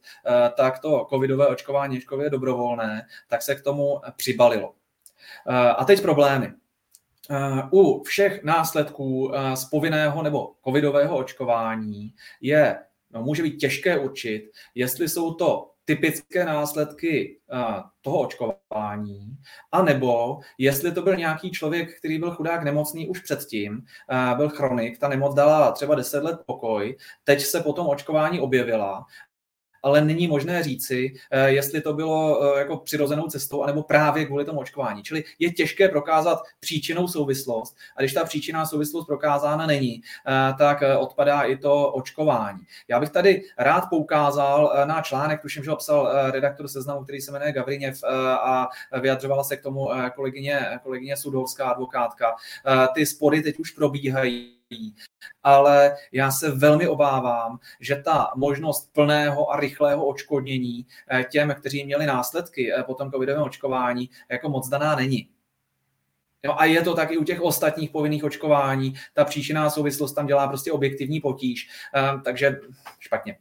tak to covidové očkování, očkově dobrovolné, tak se k tomu přibalilo. A teď problémy. Eh, u všech následků eh, z povinného nebo covidového očkování je, no, může být těžké určit, jestli jsou to typické následky eh, toho očkování, anebo jestli to byl nějaký člověk, který byl chudák nemocný už předtím, byl chronik, ta nemoc dala třeba 10 let pokoj, teď se potom očkování objevila ale není možné říci, eh, jestli to bylo eh, jako přirozenou cestou, anebo právě kvůli tomu očkování. Čili je těžké prokázat příčinou souvislost a když ta příčinná souvislost prokázána není, eh, tak odpadá i to očkování. Já bych tady rád poukázal na článek, tuším, že psal redaktor seznamu, který se jmenuje Gavriněv a vyjadřovala se k tomu kolegyně, kolegyně Sudovská advokátka. Ty spory teď už probíhají ale já se velmi obávám, že ta možnost plného a rychlého očkodnění eh, těm, kteří měli následky eh, po tom covidovém očkování, jako moc daná není. Jo, a je to tak i u těch ostatních povinných očkování. Ta příčinná souvislost tam dělá prostě objektivní potíž. Um, takže špatně.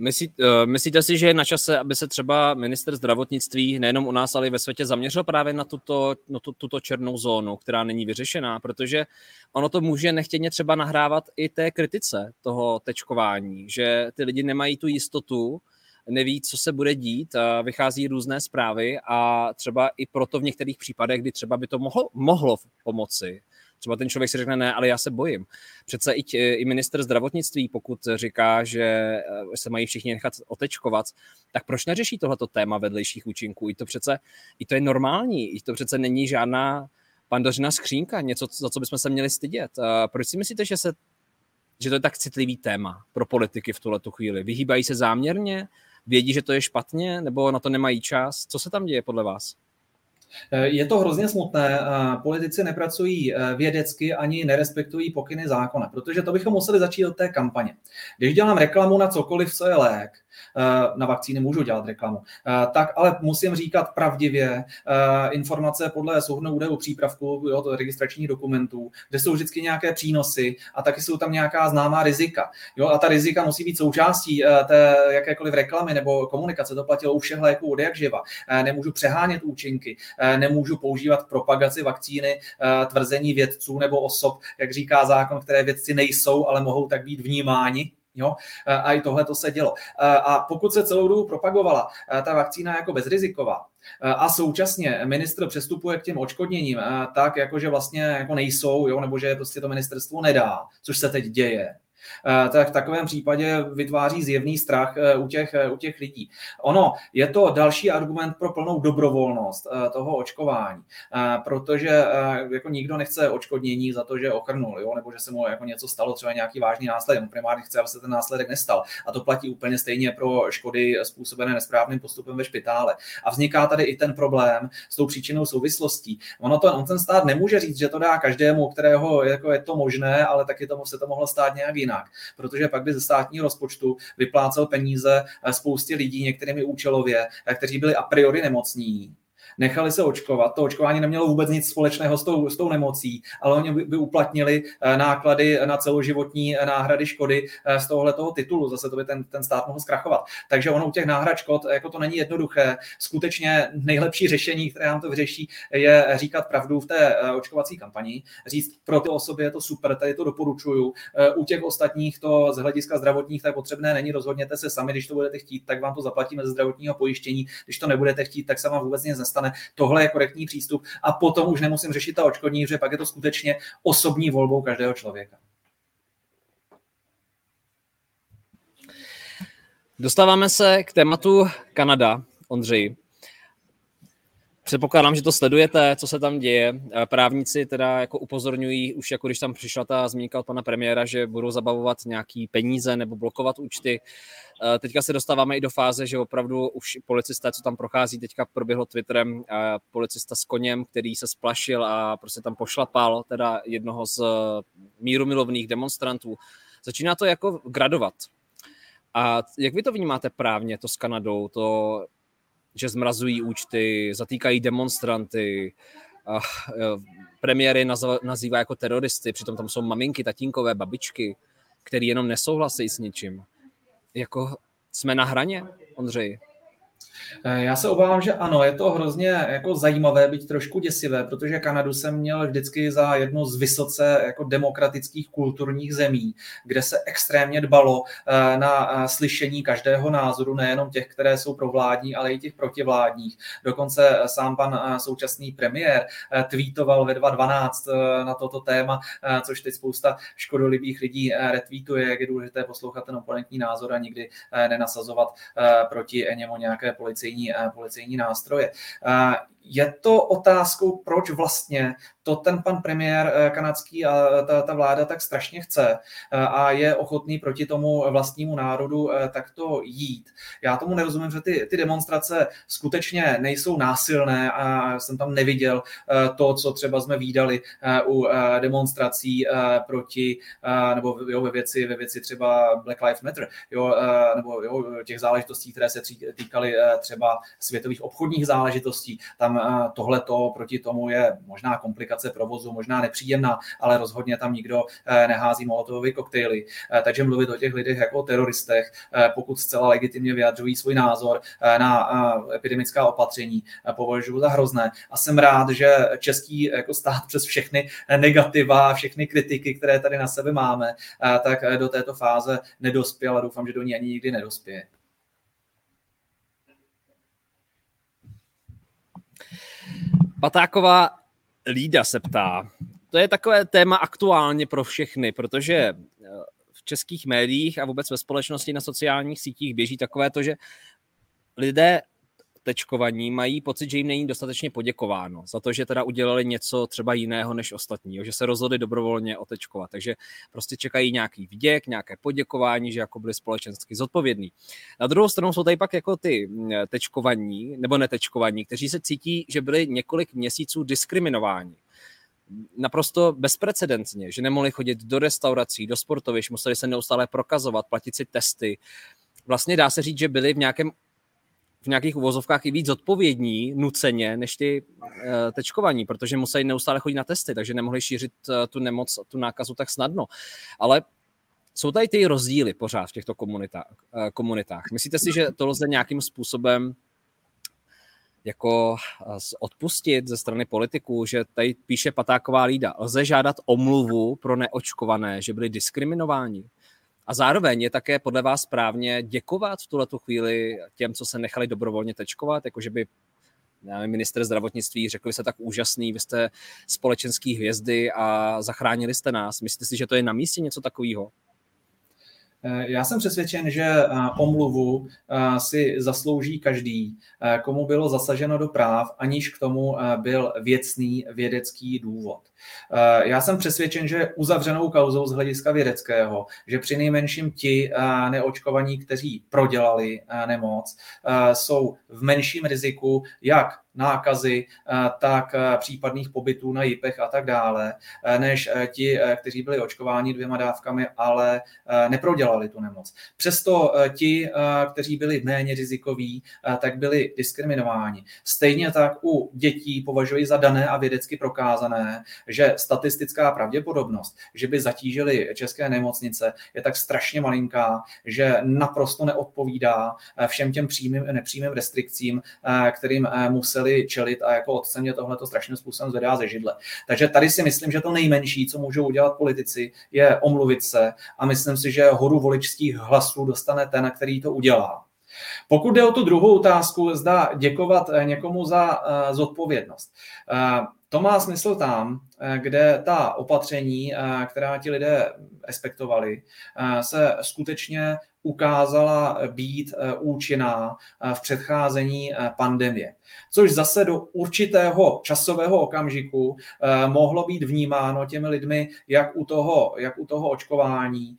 Myslí, uh, myslíte si, že je na čase, aby se třeba minister zdravotnictví nejenom u nás, ale i ve světě zaměřil právě na tuto, na tu, tuto černou zónu, která není vyřešená, protože ono to může nechtěně třeba nahrávat i té kritice toho tečkování, že ty lidi nemají tu jistotu, neví, co se bude dít, vychází různé zprávy a třeba i proto v některých případech, kdy třeba by to mohlo, mohlo pomoci, Třeba ten člověk si řekne, ne, ale já se bojím. Přece i, i minister zdravotnictví, pokud říká, že eh, se mají všichni nechat otečkovat, tak proč neřeší tohleto téma vedlejších účinků? I to přece, i to je normální, i to přece není žádná pandořina skřínka, něco, za co bychom se měli stydět. Proč si myslíte, že se že to je tak citlivý téma pro politiky v tuhle chvíli? Vyhýbají se záměrně? Vědí, že to je špatně? Nebo na to nemají čas? Co se tam děje podle vás? Eh, je to hrozně smutné. Politici nepracují eh, vědecky ani nerespektují pokyny zákona, protože to bychom museli začít od té kampaně. Když dělám reklamu na cokoliv, co je lék, eh, na vakcíny můžu dělat reklamu, tak ale musím říkat pravdivě informace podle souhrnou údajů přípravku, jo, to registračních dokumentů, kde jsou vždycky nějaké přínosy a taky jsou tam nějaká známá rizika. Jo, a ta rizika musí být součástí té jakékoliv reklamy nebo komunikace. To platilo u všech léků od jak živa. Nemůžu přehánět účinky, Eh, nemůžu používat propagaci vakcíny eh, tvrzení vědců nebo osob, jak říká zákon, které vědci nejsou, ale mohou tak být vnímáni. Jo? Eh, a i tohle to se dělo. A pokud se celou dobu propagovala ta vakcína jako bezriziková, a současně ministr přestupuje k těm očkodněním tak, jako že vlastně jako nejsou, jo? nebo že prostě to ministerstvo nedá, což se teď děje, tak v takovém případě vytváří zjevný strach eh, u těch, eh, u těch lidí. Ono je to další argument pro plnou dobrovolnost toho očkování, protože jako nikdo nechce očkodnění za to, že ochrnul, jo? nebo že se mu jako něco stalo, třeba nějaký vážný následek. Primárně chce, aby se ten následek nestal. A to platí úplně stejně pro škody způsobené nesprávným postupem ve špitále. A vzniká tady i ten problém s tou příčinou souvislostí. Ono to, on ten stát nemůže říct, že to dá každému, kterého jako je to možné, ale taky tomu se to mohlo stát nějak jinak jinak, protože pak by ze státního rozpočtu vyplácel peníze spoustě lidí, některými účelově, kteří byli a priori nemocní, nechali se očkovat. To očkování nemělo vůbec nic společného s tou, s tou nemocí, ale oni by, by uplatnili eh, náklady na celoživotní eh, náhrady škody eh, z tohohle toho titulu. Zase to by ten, ten stát mohl zkrachovat. Takže ono u těch náhrad škod, jako to není jednoduché. Skutečně nejlepší řešení, které nám to vyřeší, je říkat pravdu v té očkovací kampani. Říct pro ty osoby je to super, tady to doporučuju. U těch ostatních to z hlediska zdravotních tak potřebné není. Rozhodněte se sami, když to budete chtít, tak vám to zaplatíme ze zdravotního pojištění. Když to nebudete chtít, tak se vám vůbec nic nestane Tohle je korektní přístup a potom už nemusím řešit ta očkodní, že pak je to skutečně osobní volbou každého člověka. Dostáváme se k tématu Kanada, Ondřej. Předpokládám, že to sledujete, co se tam děje. Právníci teda jako upozorňují, už jako když tam přišla ta zmínka od pana premiéra, že budou zabavovat nějaký peníze nebo blokovat účty. Teďka se dostáváme i do fáze, že opravdu už policisté, co tam prochází, teďka proběhlo Twitterem policista s koněm, který se splašil a prostě tam pošlapal teda jednoho z mírumilovných demonstrantů. Začíná to jako gradovat. A jak vy to vnímáte právně, to s Kanadou, to že zmrazují účty, zatýkají demonstranty, a premiéry nazývá jako teroristy, přitom tam jsou maminky, tatínkové, babičky, který jenom nesouhlasí s ničím. Jako jsme na hraně, Ondřej? Eh, já se obávám, že ano, je to hrozně jako zajímavé, být trošku děsivé, protože Kanadu jsem měl vždycky za jednu z vysoce jako demokratických kulturních zemí, kde se extrémně dbalo eh, na eh, slyšení každého názoru, nejenom těch, které jsou provládní, ale i těch protivládních. Dokonce sám pan současný premiér tweetoval ve 2012 na toto téma, což teď spousta škodolibých lidí retweetuje, jak je důležité poslouchat ten oponentní názor a nikdy nenasazovat proti němu nějaké politické policejní, eh, policejní nástroje. Eh, je to otázkou, proč vlastně to ten pan premiér eh, kanadský a ta, ta vláda tak strašně chce a je ochotný proti tomu vlastnímu národu takto jít. Já tomu nerozumím, že ty, ty demonstrace skutečně nejsou násilné a jsem tam neviděl to, co třeba jsme výdali u demonstrací proti, nebo jo, ve, věci, ve věci třeba Black Lives Matter, jo, nebo jo, těch záležitostí, které se týkaly třeba světových obchodních záležitostí. Tam tohle to proti tomu je možná komplikace provozu, možná nepříjemná, ale rozhodně tam nikdo eh, nehází molotovové koktejly. Eh, takže mluvit o těch lidech jako o teroristech, eh, pokud zcela legitimně vyjadřují svůj názor na epidemická opatření, považuji za hrozné. A jsem rád, že český jako stát přes všechny negativa, všechny kritiky, které tady na sebe máme, tak do této fáze nedospěl a doufám, že do ní ani nikdy nedospěje. Patáková Lída se ptá. To je takové téma aktuálně pro všechny, protože eh, v českých médiích a vůbec ve společnosti na sociálních sítích běží takové to, že lidé tečkovaní mají pocit, že jim není dostatečně poděkováno za to, že teda udělali něco třeba jiného než ostatní, že se rozhodli dobrovolně otečkovat. Takže prostě čekají nějaký vděk, nějaké poděkování, že jako byli společensky zodpovědní. Na druhou stranu jsou tady pak jako ty mm, tečkovaní nebo netečkovaní, kteří se cítí, že byli několik měsíců diskriminováni naprosto bezprecedentně, že nemohli chodit do restaurací, do sportovišť, museli se neustále prokazovat, platit si testy. Vlastně dá se říct, že byli v nějakém v nějakých uvozovkách i víc zodpovědní nuceně než ty uh, tečkovaní, protože museli neustále chodit na testy, takže nemohli šířit uh, tu nemoc, tu nákazu tak snadno. Ale jsou tady ty rozdíly pořád v těchto komunitách. Uh, komunitách. Myslíte si, že to lze nějakým způsobem jako odpustit ze strany politiků, že tady píše Patáková lída. Lze žádat omluvu pro neočkované, že byli diskriminováni? A zároveň je také podle vás správně děkovat v tuhle chvíli těm, co se nechali dobrovolně tečkovat, jakože by nevím, minister zdravotnictví řekl, že jste tak úžasný, vy jste společenský hvězdy a zachránili jste nás. Myslíte si, že to je na místě něco takového? Eh, já jsem přesvědčen, že eh, omluvu eh, si zaslouží každý, komu bylo zasaženo do práv, aniž k tomu byl věcný vědecký důvod. Já jsem přesvědčen, že uzavřenou kauzou z hlediska vědeckého, že při nejmenším ti neočkovaní, kteří prodělali nemoc, jsou v menším riziku jak nákazy, eh, tak eh, případných pobytů na JIPech a tak dále, eh, než ti, kteří byli očkováni dvěma dávkami, ale neprodělali tu nemoc. Přesto ti, kteří byli méně rizikoví, tak byli diskriminováni. Stejně tak u dětí považuji za dané a vědecky prokázané, že statistická pravděpodobnost, že by zatížili české nemocnice, je tak strašně malinká, že naprosto neodpovídá všem těm přímým a nepřímým restrikcím, kterým museli museli čelit a jako otce mě tohle to strašným způsobem zvedá ze židle. Takže tady si myslím, že to nejmenší, co můžou udělat politici, je omluvit se a myslím si, že horu voličských hlasů dostane ten, který to udělá. Pokud jde o tu druhou otázku, zda děkovat eh, někomu za uh, zodpovědnost. To má smysl tam, kde ta opatření, která ti lidé respektovali, se skutečně ukázala být eh, účinná eh, v předcházení eh, pandemie. Což zase do určitého časového okamžiku mohlo být vnímáno těmi lidmi jak u toho, jak u toho očkování,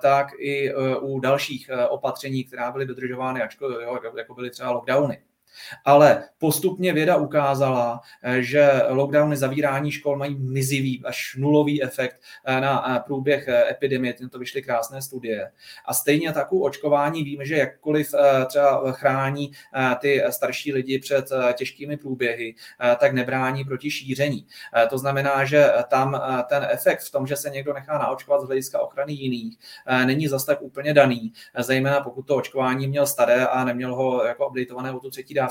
tak i u dalších opatření, která byly dodržovány, jako byly třeba lockdowny. Ale postupně věda ukázala, eh, že lockdowny, zavírání škol mají mizivý až nulový efekt eh, na eh, průběh epidemie. To vyšly krásné studie. A stejně tak u očkování víme, že jakkoliv třeba chrání ty starší lidi před těžkými průběhy, tak nebrání proti šíření. To znamená, že tam ten efekt v tom, že se někdo nechá naočkovat z hlediska ochrany jiných, není zas tak úplně daný, zejména pokud to očkování měl staré a neměl ho jako updateované o tu třetí dávku.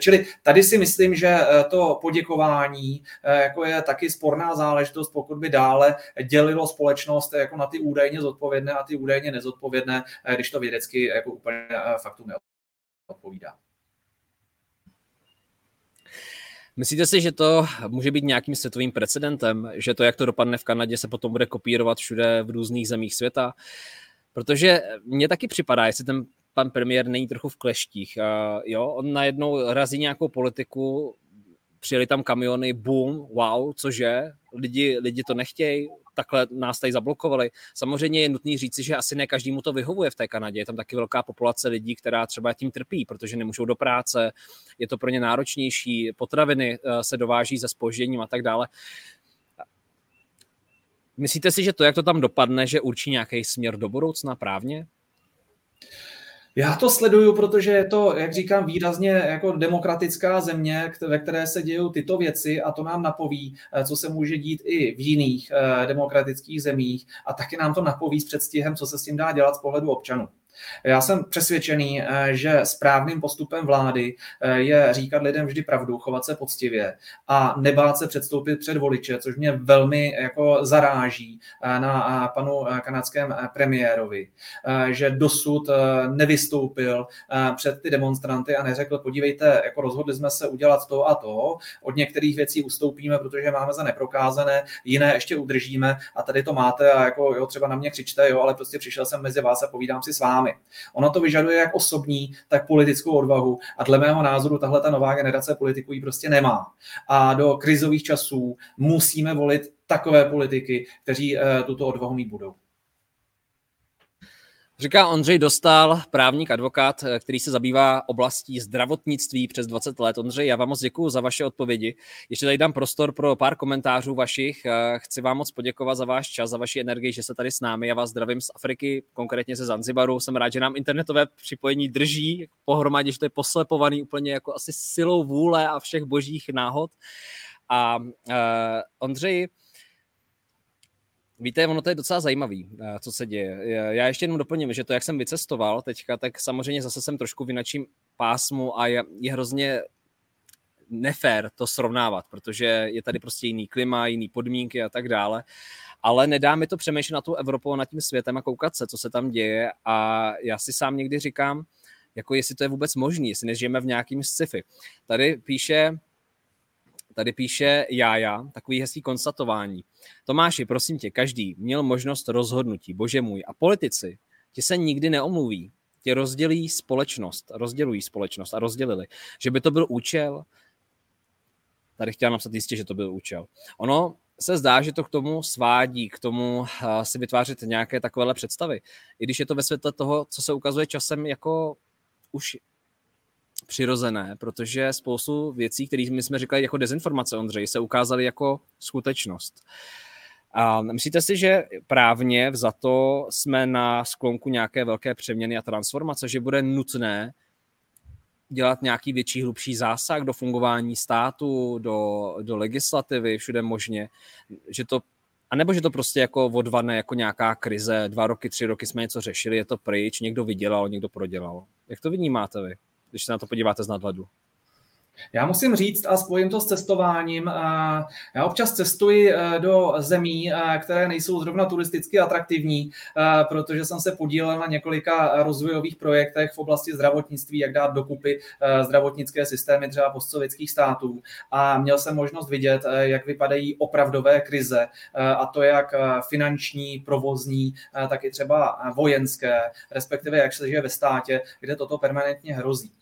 Čili tady si myslím, že eh, to poděkování eh, jako je taky sporná záležitost, pokud by dále dělilo společnost jako na ty údajně zodpovědné a ty údajně nezodpovědné, eh, když to vědecky jako úplně faktům neodpovídá. Myslíte si, že to může být nějakým světovým precedentem, že to, jak to dopadne v Kanadě, se potom bude kopírovat všude v různých zemích světa? Protože mně taky připadá, jestli ten pan premiér není trochu v kleštích. Uh, jo, on najednou razí nějakou politiku, přijeli tam kamiony, boom, wow, cože, lidi, lidi to nechtějí, takhle nás tady zablokovali. Samozřejmě je nutný říci, že asi ne každému to vyhovuje v té Kanadě. Je tam taky velká populace lidí, která třeba tím trpí, protože nemůžou do práce, je to pro ně náročnější, potraviny se dováží se spožděním a tak dále. Myslíte si, že to, jak to tam dopadne, že určí nějaký směr do budoucna právně? Já to sleduju, protože je to, jak říkám, výrazně jako demokratická země, ve které se dějí tyto věci a to nám napoví, eh, co se může dít i v jiných eh, demokratických zemích a taky nám to napoví s předstihem, co se s tím dá dělat z pohledu občanů. Já jsem přesvědčený, eh, že správným postupem vlády eh, je říkat lidem vždy pravdu, chovat se poctivě a nebát se předstoupit před voliče, což mě velmi jako zaráží eh, na panu kanadském premiérovi, že dosud nevystoupil před ty demonstranty a neřekl, podívejte, jako rozhodli jsme se udělat to a to, od některých věcí ustoupíme, protože máme za neprokázané, jiné ještě udržíme a tady to máte a jako jo, třeba na mě křičte, jo, ale prostě přišel jsem mezi vás a povídám si s vámi. Ono to vyžaduje jak osobní, tak politickou odvahu a dle mého názoru tahle ta nová generace politiků ji prostě nemá. A do krizových časů musíme volit takové politiky, kteří eh, tuto odvahu mít budou. Říká Ondřej Dostal, právník, advokát, eh, který se zabývá oblastí zdravotnictví přes 20 let. Ondřej, já vám moc děkuji za vaše odpovědi. Ještě tady dám prostor pro pár komentářů vašich. Eh, chci vám moc poděkovat za váš čas, za vaši energii, že jste tady s námi. Já vás zdravím z Afriky, konkrétně ze Zanzibaru. Jsem rád, že nám internetové připojení drží pohromadě, že to je poslepovaný úplně jako asi silou vůle a všech božích náhod. A uh, Ondřej, Víte, ono to je docela zajímavý, eh, co se děje. Já ještě jenom doplním, že to, jak jsem vycestoval teďka, tak samozřejmě zase jsem trošku vynačím pásmu a je, je hrozně nefér to srovnávat, protože je tady prostě jiný klima, jiný podmínky a tak dále. Ale nedá mi to přemýšlet na tu Evropu, nad tím světem a koukat se, co se tam děje. A já si sám někdy říkám, jako jestli to je vůbec možné, jestli nežijeme v nějakým sci-fi. Tady píše Tady píše Jája, takový hezký konstatování. Tomáši, prosím tě, každý měl možnost rozhodnutí, bože můj. A politici, ti se nikdy neomluví. Ti rozdělí společnost, rozdělují společnost a rozdělili. Že by to byl účel, tady chtěl napsat jistě, že to byl účel. Ono se zdá, že to k tomu svádí, k tomu eh, si vytvářet nějaké takovéhle představy. I když je to ve světle toho, co se ukazuje časem jako už přirozené, protože spoustu věcí, které my jsme říkali jako dezinformace, Ondřej, se ukázaly jako skutečnost. A myslíte si, že právně za to jsme na sklonku nějaké velké přeměny a transformace, že bude nutné dělat nějaký větší, hlubší zásah do fungování státu, do, do legislativy, všude možně, že to a nebo že to prostě jako odvane jako nějaká krize, dva roky, tři roky jsme něco řešili, je to pryč, někdo vydělal, někdo prodělal. Jak to vnímáte vy? Když se na to podíváte z nadhledu? Já musím říct a spojím to s cestováním. Já občas cestuji e, do zemí, e, které nejsou zrovna turisticky atraktivní, e, protože jsem se podílel na několika rozvojových projektech v oblasti zdravotnictví, jak dát dokupy zdravotnické systémy třeba postsovětských států. A měl jsem možnost vidět, jak vypadají opravdové krize, a to jak finanční, provozní, tak i třeba vojenské, respektive jak se žije ve státě, kde toto permanentně hrozí.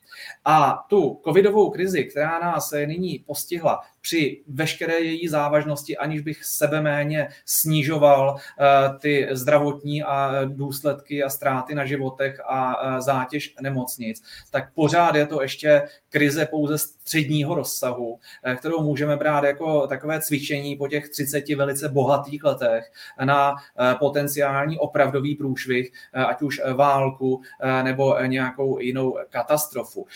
A tu covidovou krizi, která nás nyní postihla, při veškeré její závažnosti, aniž bych sebeméně snižoval eh, ty zdravotní a důsledky a ztráty na životech a eh, zátěž nemocnic, tak pořád je to ještě krize pouze středního rozsahu, eh, kterou můžeme brát jako takové cvičení po těch 30 velice bohatých letech na potenciální opravdový průšvih, ať už válku nebo nějakou jinou katastrofu.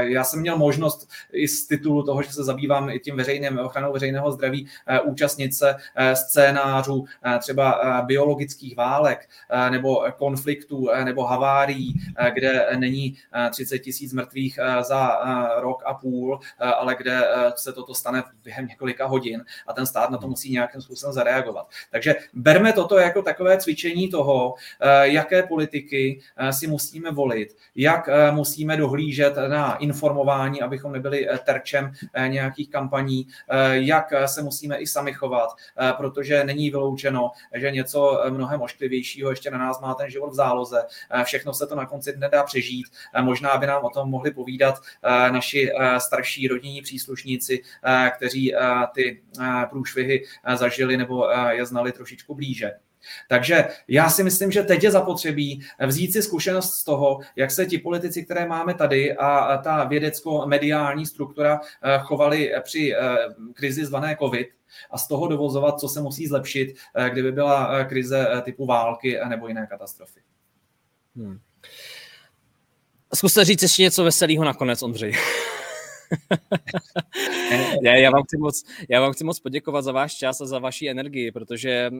Já jsem měl možnost i z titulu toho, že se zabývám i tím veřejným veřejném, ochranou veřejného zdraví eh, účastnit se eh, scénářů eh, třeba biologických válek nebo konfliktů nebo havárií, kde není 30 tisíc mrtvých za rok a půl, ale kde se toto stane během několika hodin a ten stát na to musí nějakým způsobem zareagovat. Takže berme toto jako takové cvičení toho, jaké politiky si musíme volit, jak musíme dohlížet na informování, abychom nebyli terčem nějakých kampaní, Eh, jak se musíme i sami chovat, eh, protože není vyloučeno, že něco mnohem ošklivějšího ještě na nás má ten život v záloze. Eh, všechno se to na konci nedá přežít. Možná by nám o tom mohli povídat naši starší rodinní příslušníci, kteří ty průšvihy zažili nebo je znali trošičku blíže. Takže já si myslím, že teď je zapotřebí vzít si zkušenost z toho, jak se ti politici, které máme tady a ta vědecko-mediální struktura eh, chovali při eh, krizi zvané COVID, a z toho dovozovat, co se musí zlepšit, eh, kdyby byla krize typu války nebo jiné katastrofy. Hmm. Zkuste říct ještě něco veselého nakonec, Ondřej. já, já, vám chci moc, já vám chci moc poděkovat za váš čas a za vaši energii, protože uh,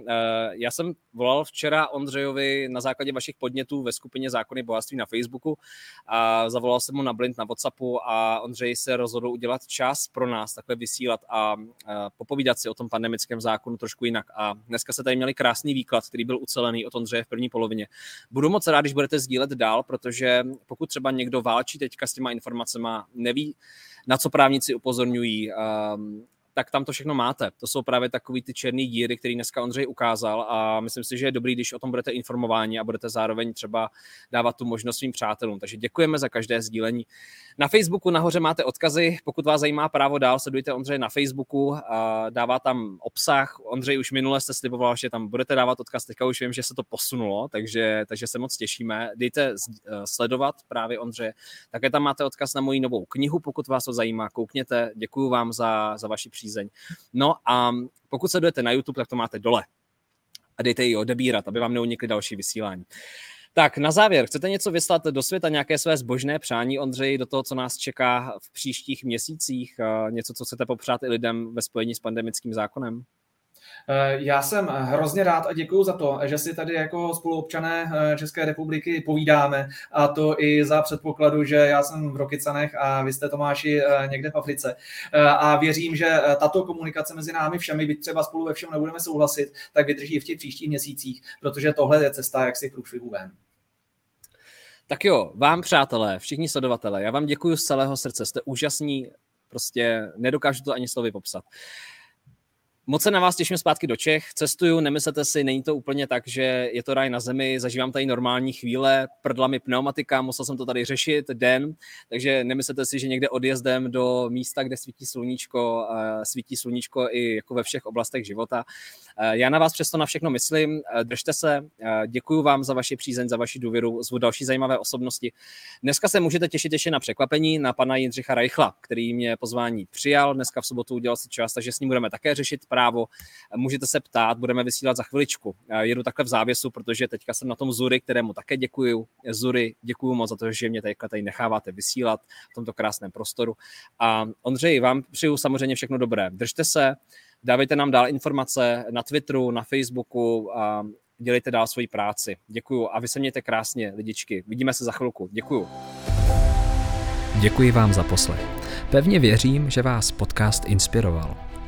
já jsem volal včera Ondřejovi na základě vašich podnětů ve skupině Zákony bohatství na Facebooku a zavolal jsem mu na blind na Whatsappu a Ondřej se rozhodl udělat čas pro nás, takhle vysílat a uh, popovídat si o tom pandemickém zákonu trošku jinak. A dneska se tady měli krásný výklad, který byl ucelený od Ondřeje v první polovině. Budu moc rád, když budete sdílet dál, protože pokud třeba někdo válčí teďka s těma informacemi, neví, na co právníci upozorňují, um, tak tam to všechno máte. To jsou právě takový ty černé díry, který dneska Ondřej ukázal a myslím si, že je dobrý, když o tom budete informováni a budete zároveň třeba dávat tu možnost svým přátelům. Takže děkujeme za každé sdílení. Na Facebooku nahoře máte odkazy, pokud vás zajímá právo dál, sledujte Ondřej na Facebooku, dává tam obsah. Ondřej už minule jste sliboval, že tam budete dávat odkaz, teďka už vím, že se to posunulo, takže, takže se moc těšíme. Dejte eh, sledovat právě Ondře. Také tam máte odkaz na moji novou knihu, pokud vás to zajímá, koukněte. Děkuji vám za, za vaši přízeň. No a pokud sledujete na YouTube, tak to máte dole a dejte ji odebírat, aby vám neunikly další vysílání. Tak na závěr, chcete něco vyslat do světa, nějaké své zbožné přání, Ondřej, do toho, co nás čeká v příštích měsících, něco, co chcete popřát i lidem ve spojení s pandemickým zákonem? Eh, já jsem hrozně rád a děkuji za to, že si tady jako spoluobčané eh, České republiky povídáme a to i za předpokladu, že já jsem v Rokycanech a vy jste Tomáši eh, někde v Africe. A věřím, že tato komunikace mezi námi všemi, byť třeba spolu ve všem nebudeme souhlasit, tak vydrží v těch příštích měsících, protože tohle je cesta, jak si průšvihu ven. Tak jo, vám přátelé, všichni sledovatelé, já vám děkuji z celého srdce, jste úžasní, prostě nedokážu to ani slovy popsat. Moc se na vás těším zpátky do Čech, cestuju, nemyslete si, není to úplně tak, že je to raj na zemi, zažívám tady normální chvíle, prdla mi pneumatika, musel jsem to tady řešit den, takže nemyslete si, že někde odjezdem do místa, kde svítí sluníčko, svítí sluníčko i jako ve všech oblastech života. Já na vás přesto na všechno myslím, držte se, děkuji vám za vaši přízeň, za vaši důvěru, zvu další zajímavé osobnosti. Dneska se můžete těšit ještě na překvapení na pana Jindřicha Reichla, který mě pozvání přijal, dneska v sobotu udělal si čas, takže s ním budeme také řešit právo. Můžete se ptát, budeme vysílat za chviličku. Jedu takhle v závěsu, protože teďka jsem na tom Zury, kterému také děkuju. Zury, děkuju moc za to, že mě teďka tady necháváte vysílat v tomto krásném prostoru. A Ondřej, vám přeju samozřejmě všechno dobré. Držte se, dávejte nám dál informace na Twitteru, na Facebooku a dělejte dál svoji práci. Děkuju a vy se mějte krásně, lidičky. Vidíme se za chvilku. Děkuju. Děkuji vám za poslech. Pevně věřím, že vás podcast inspiroval.